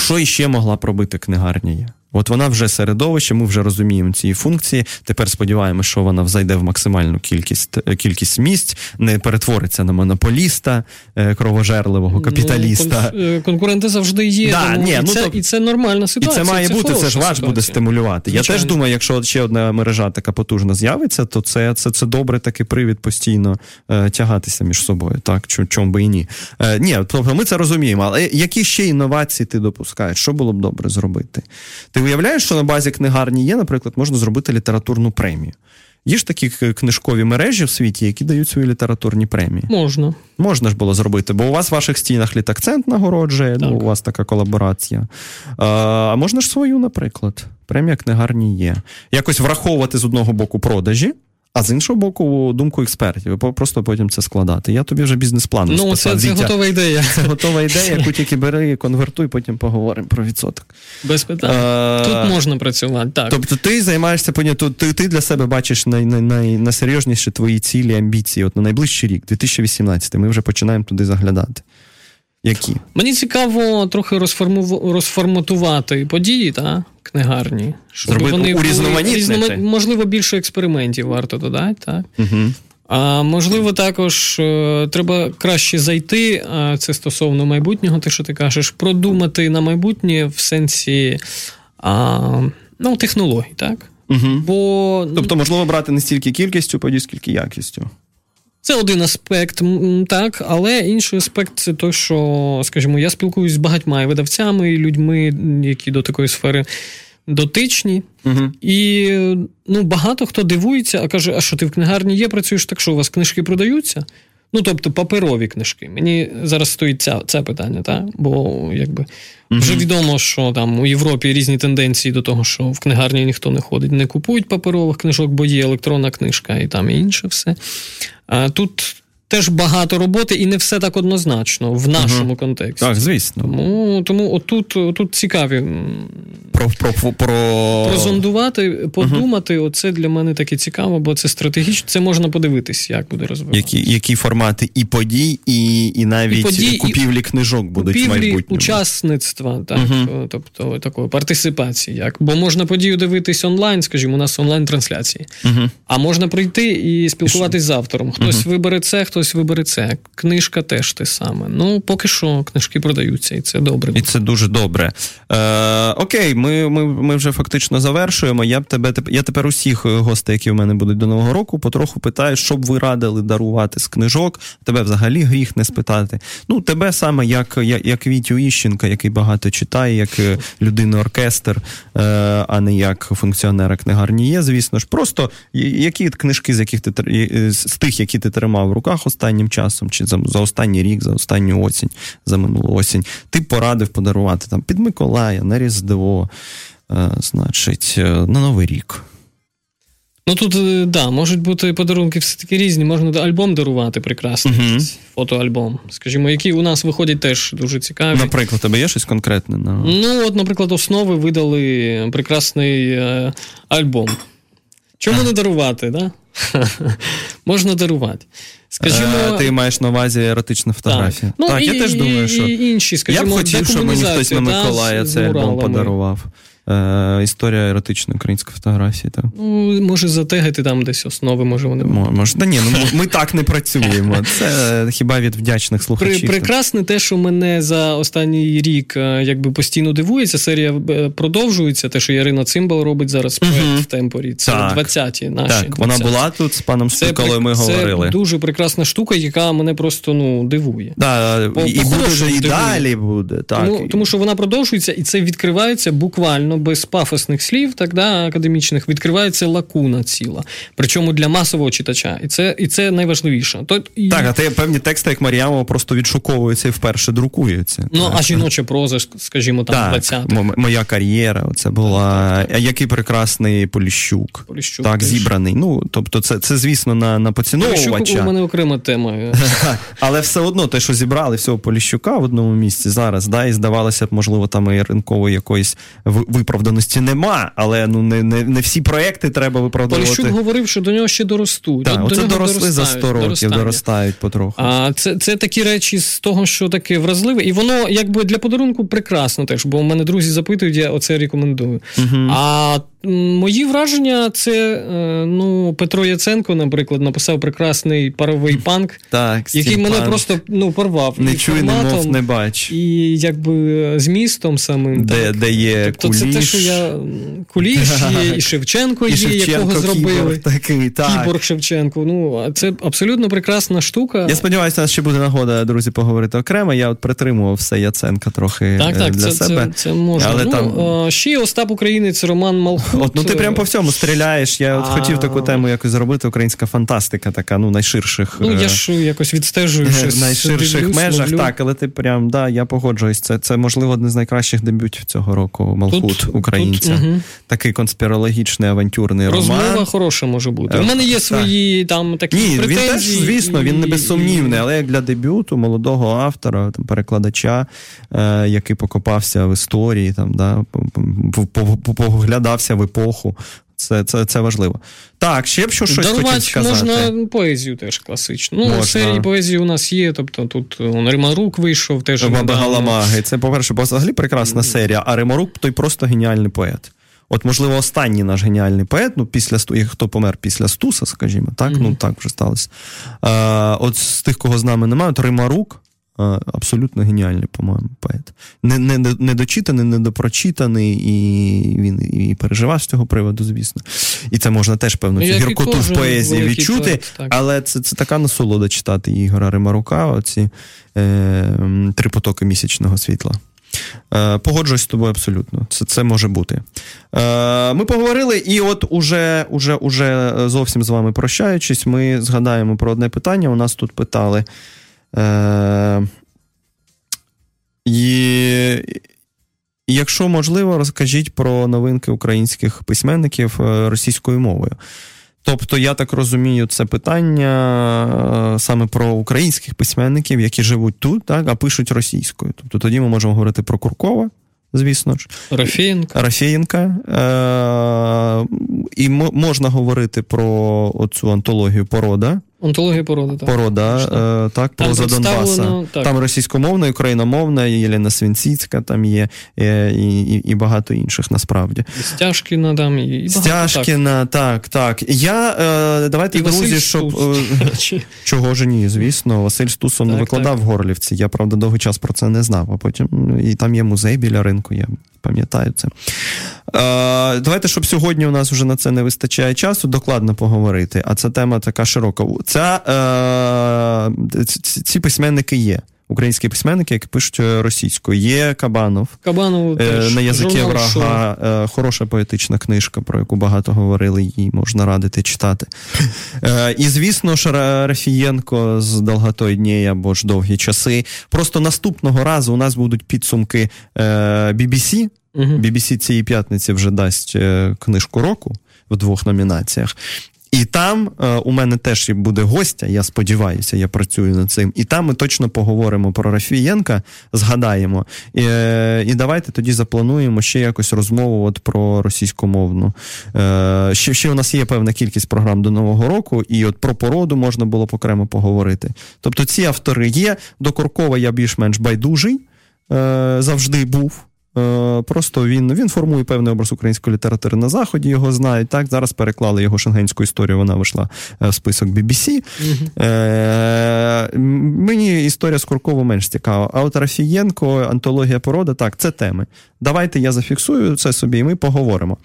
Що іще могла пробити робити книгарня? От вона вже середовище, ми вже розуміємо ці функції. Тепер сподіваємося, що вона зайде в максимальну кількість е, кількість місць, не перетвориться на монополіста, е, кровожерливого ну, капіталіста. Ну, конкуренти завжди є. Да, тому ні, і, ну, це, то, і це нормальна ситуація. І це має це бути, це ж ваш буде стимулювати. Звичайно. Я теж думаю, якщо ще одна мережа така потужна з'явиться, то це це, це добре такий привід постійно е, тягатися між собою. Так, чому би і ні. Е, Ні, тобто ми це розуміємо. Але які ще інновації ти допускаєш? Що було б добре зробити? Ти ти уявляєш, що на базі книгарні є, наприклад, можна зробити літературну премію. Є ж такі книжкові мережі в світі, які дають свої літературні премії. Можна. Можна ж було зробити, бо у вас в ваших стінах літакцент нагороджує, ну, у вас така колаборація. А можна ж свою, наприклад. Премія книгарні є. Якось враховувати з одного боку продажі. А з іншого боку, думку експертів, просто потім це складати. Я тобі вже бізнес-план Ну, розписав. це, це готова ідея. Це готова ідея, яку тільки бери, конвертуй, потім поговоримо про відсоток. Без питань. А, Тут можна працювати. так. Тобто ти займаєшся ти, ти для себе бачиш най, най, най, найсерйозніші твої цілі, амбіції. От на найближчий рік, 2018, ми вже починаємо туди заглядати. Які? Мені цікаво трохи розформу... розформатувати події, та, книгарні. Щоб Зробити вони урізноманітнити. Можливо, більше експериментів варто додати. так? Угу. А можливо, також е, треба краще зайти. Це стосовно майбутнього, те, що ти кажеш, продумати на майбутнє в сенсі а, ну, технологій, так? Угу. Бо... Тобто, можливо, брати не стільки кількістю подій, скільки якістю. Це один аспект, так, але інший аспект це то, що, скажімо, я спілкуюсь з багатьма видавцями і людьми, які до такої сфери дотичні. Угу. І ну, багато хто дивується, а каже: а що ти в книгарні є, працюєш так, що у вас книжки продаються? Ну, тобто паперові книжки. Мені зараз стоїть ця, це питання, та? бо якби вже відомо, що там у Європі різні тенденції до того, що в книгарні ніхто не ходить, не купують паперових книжок, бо є електронна книжка і там і інше все. А тут теж багато роботи, і не все так однозначно в нашому угу. контексті. Так, звісно. Тому тому отут, отут цікаві про, про, про... прозондувати, подумати. Угу. Оце для мене таке цікаво, бо це стратегічно. Це можна подивитись, як буде розвиватися. Які які формати і подій, і і навіть і подій, купівлі книжок будуть купівлі в майбутньому. учасництва, так, угу. тобто такої партисипації. Як бо можна подію дивитись онлайн, скажімо, у нас онлайн трансляції, а можна прийти і спілкуватись з автором. Хтось вибере це, хтось хтось вибере це. Книжка теж те саме. Ну, поки що книжки продаються, і це добре. І це дуже добре. Е, Окей, ми ми, ми вже фактично завершуємо. Я б тебе я тепер усіх гостей, які в мене будуть до Нового року, потроху питаю, що б ви радили дарувати з книжок. Тебе взагалі гріх не спитати. Ну, тебе саме як як, як Вітю Іщенка, який багато читає, як е, людина-оркестр, е, а не як функціонера книгарні є, звісно ж. Просто які книжки, з яких ти з тих, які ти тримав в руках останнім часом, чи за, за останній рік, за останню осінь, за минулу осінь, ти порадив подарувати там під Миколая, на Різдво, е, значить, е, на Новий рік. Ну тут е, да, можуть бути подарунки все-таки різні. Можна альбом дарувати прекрасний, uh-huh. фотоальбом. Скажімо, які у нас виходять теж дуже цікаві. Наприклад, тебе є щось конкретне? На... Ну, от, наприклад, основи видали прекрасний е, альбом. Чому не дарувати? да? Можна дарувати. Скажімо, а, е, Ти маєш на увазі еротичну фотографію. Так, ну, так і, я теж думаю, що і інші, скажімо, я б хотів, щоб мені хтось на Миколая цей альбом подарував е, історія еротичної української фотографії. Так. Ну, може, затегати там десь основи, може вони. Може, да ні, ну ми так не працюємо. Це хіба від вдячних слухачів. Прекрасне те, що мене за останній рік е, якби постійно дивується. Серія е, продовжується. Те, що Ярина Цимбал робить зараз проект uh в темпорі. Це 20-ті наші. Так, 20 вона була тут з паном Стукалою, ми говорили. Це дуже прекрасна штука, яка мене просто ну, дивує. Да, По, І буде і далі буде. Так. Тому, тому що вона продовжується, і це відкривається буквально без пафосних слів, так да, академічних, відкривається лакуна ціла. Причому для масового читача. І це і це найважливіше. То, і... Так, а те певні тексти, як Мар'ямова, просто відшуковуються і вперше друкуються. Ну, так. а жіноча проза, скажімо, там 20 Моя кар'єра, це була. Так, так. Який прекрасний Поліщук. Поліщук так, теж. зібраний. Ну, тобто, це, це звісно, на на поціновувача. Поліщук у мене окрема тема. Але все одно те, що зібрали всього Поліщука в одному місці зараз, да, і здавалося б, можливо, там і ринкової якоїсь виправданості нема, але ну не не, не всі проекти треба виправдовувати. Поліщук говорив, що до нього ще доростуть. Так, Оце доросли за 100 років, доростання. доростають потроху. А це це такі речі з того, що таке вразливе, і воно якби для подарунку прекрасно теж, бо у мене друзі запитують, я оце рекомендую. Угу. А Мої враження, це е, ну, Петро Яценко, наприклад, написав прекрасний паровий панк, так, який мене панк. просто ну, порвав. Не чуй, не мов, не бач. І якби змістом самим. Де так. де є тобто куліш. це те, що я куліш є, і Шевченко є, Шевченко, якого зробили. Кіборг такий, так. Кіборг Шевченко. Ну, Це абсолютно прекрасна штука. Я сподіваюся, у нас ще буде нагода, друзі, поговорити окремо. Я от притримував все Яценка трохи так, так, для це, себе. Це, це можна. Але ну, там... Ще Остап Українець, Роман Малхут. От, ну ти прям по всьому стріляєш. Я от хотів таку тему якось зробити. Українська фантастика, така, ну, найширших. Ну, я е, ж якось відстежую. В найширших дивлюсь, межах, ловлю. так, але ти прям, да, я погоджуюсь. Це, це можливо, один з найкращих дебютів цього року. Малхут українця. Тут, угу. Такий конспірологічний авантюрний Розмова роман. Розмова хороша може бути. У мене є свої там такі. Ні, претензії. Він теж, звісно, він не безсумнівний, але як для дебюту молодого автора, там, перекладача, е, який покопався в історії, там, да, поглядався в епоху. Це це, це важливо. Так, ще б що щось Дарувати хотів сказати. можна поезію теж класичну. Ну, можна. серії поезії у нас є. Тобто тут Римарук вийшов теж. Галамаги. Це, по-перше, взагалі прекрасна серія, а Римарук той просто геніальний поет. От, можливо, останній наш геніальний поет, ну, після хто помер після Стуса, скажімо, так, mm-hmm. ну так вже сталося. А, От з тих, кого з нами немає, то Римарук абсолютно геніальний, по-моєму, поет. Не, не, Недочитаний, недопрочитаний, і він і переживав з цього приводу, звісно. І це можна теж певну цю гіркоту в поезії відчути, поет, але це це така насолода читати Ігора Римарука, оці е, три потоки місячного світла. Е, Погоджуюсь з тобою абсолютно. Це це може бути. Е, Ми поговорили, і от уже, уже, уже зовсім з вами прощаючись, ми згадаємо про одне питання. У нас тут питали. Е, І якщо можливо, розкажіть про новинки українських письменників е, російською мовою. Тобто, я так розумію, це питання е, саме про українських письменників, які живуть тут, так, а пишуть російською. Тобто тоді ми можемо говорити про Куркова, звісно ж. Рафєєнка. Рафєєнка. Е- І можна говорити про оцю антологію порода. Онтологія породи, так. Порода, е, так, там проза Донбаса. Так. Там російськомовна, україномовна, Єлена Свінціцька там є, е, і і, і багато інших насправді. І Стяжкіна там, і, і Стяжкіна, так, так. Я, е, Давайте, і друзі, Василь щоб. Стус. Е, чого ж ні, звісно. Василь Стусон так, викладав так. в Горлівці. Я, правда, довгий час про це не знав, а потім і там є музей біля ринку, я пам'ятаю це. Е, Давайте, щоб сьогодні у нас вже на це не вистачає часу, докладно поговорити. А ця тема така широка. Ця, е, Ці письменники є. Українські письменники, які пишуть російською. Є Кабанов. Кабанов теж. На язикі врага. Шо? Хороша поетична книжка, про яку багато говорили, її можна радити читати. І, звісно ж, Рафієнко з Долготой дней або ж довгі часи. Просто наступного разу у нас будуть підсумки BBC. Угу. BBC цієї п'ятниці вже дасть книжку року в двох номінаціях. І там е, у мене теж буде гостя, я сподіваюся, я працюю над цим. І там ми точно поговоримо про Рафієнка, згадаємо. І, е, і давайте тоді заплануємо ще якось розмову от про російськомовну. Е, ще, ще у нас є певна кількість програм до Нового року, і от про породу можна було окремо поговорити. Тобто ці автори є. До Куркова я більш-менш байдужий е, завжди був. Просто він він формує певний образ української літератури на заході. Його знають. Так зараз переклали його шенгенську історію. Вона вийшла в список BBC. Угу. Е, Мені історія з Курково менш цікава. А от Рафієнко, антологія порода, так, це теми. Давайте я зафіксую це собі, і ми поговоримо.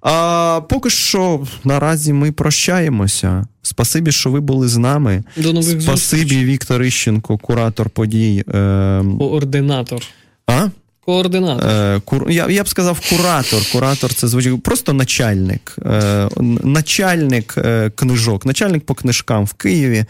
А поки що наразі ми прощаємося. Спасибі, що ви були з нами. До нових Спасибі, зустріч. Віктор Іщенко, куратор подій. Е... Координатор. А? Координатор. Е, кур... я, я б сказав куратор. Куратор це звучить просто начальник. Е, начальник е, книжок, начальник по книжкам в Києві.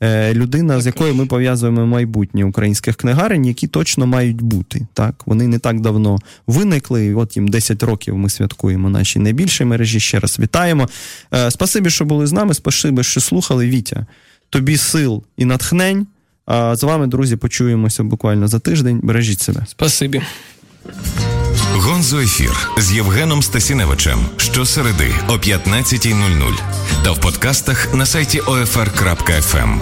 Е, людина, так. з якою ми пов'язуємо майбутнє українських книгарень, які точно мають бути. Так, Вони не так давно виникли. От їм 10 років ми святкуємо наші найбільші мережі. Ще раз вітаємо. Е, спасибі, що були з нами. Спасибі, що слухали. Вітя. Тобі сил і натхнень. А з вами, друзі, почуємося буквально за тиждень. Бережіть себе. Спасибі. Гонзо ефір з Євгеном Стасіневичем щосереди о 15.00 та в подкастах на сайті OFR.FM.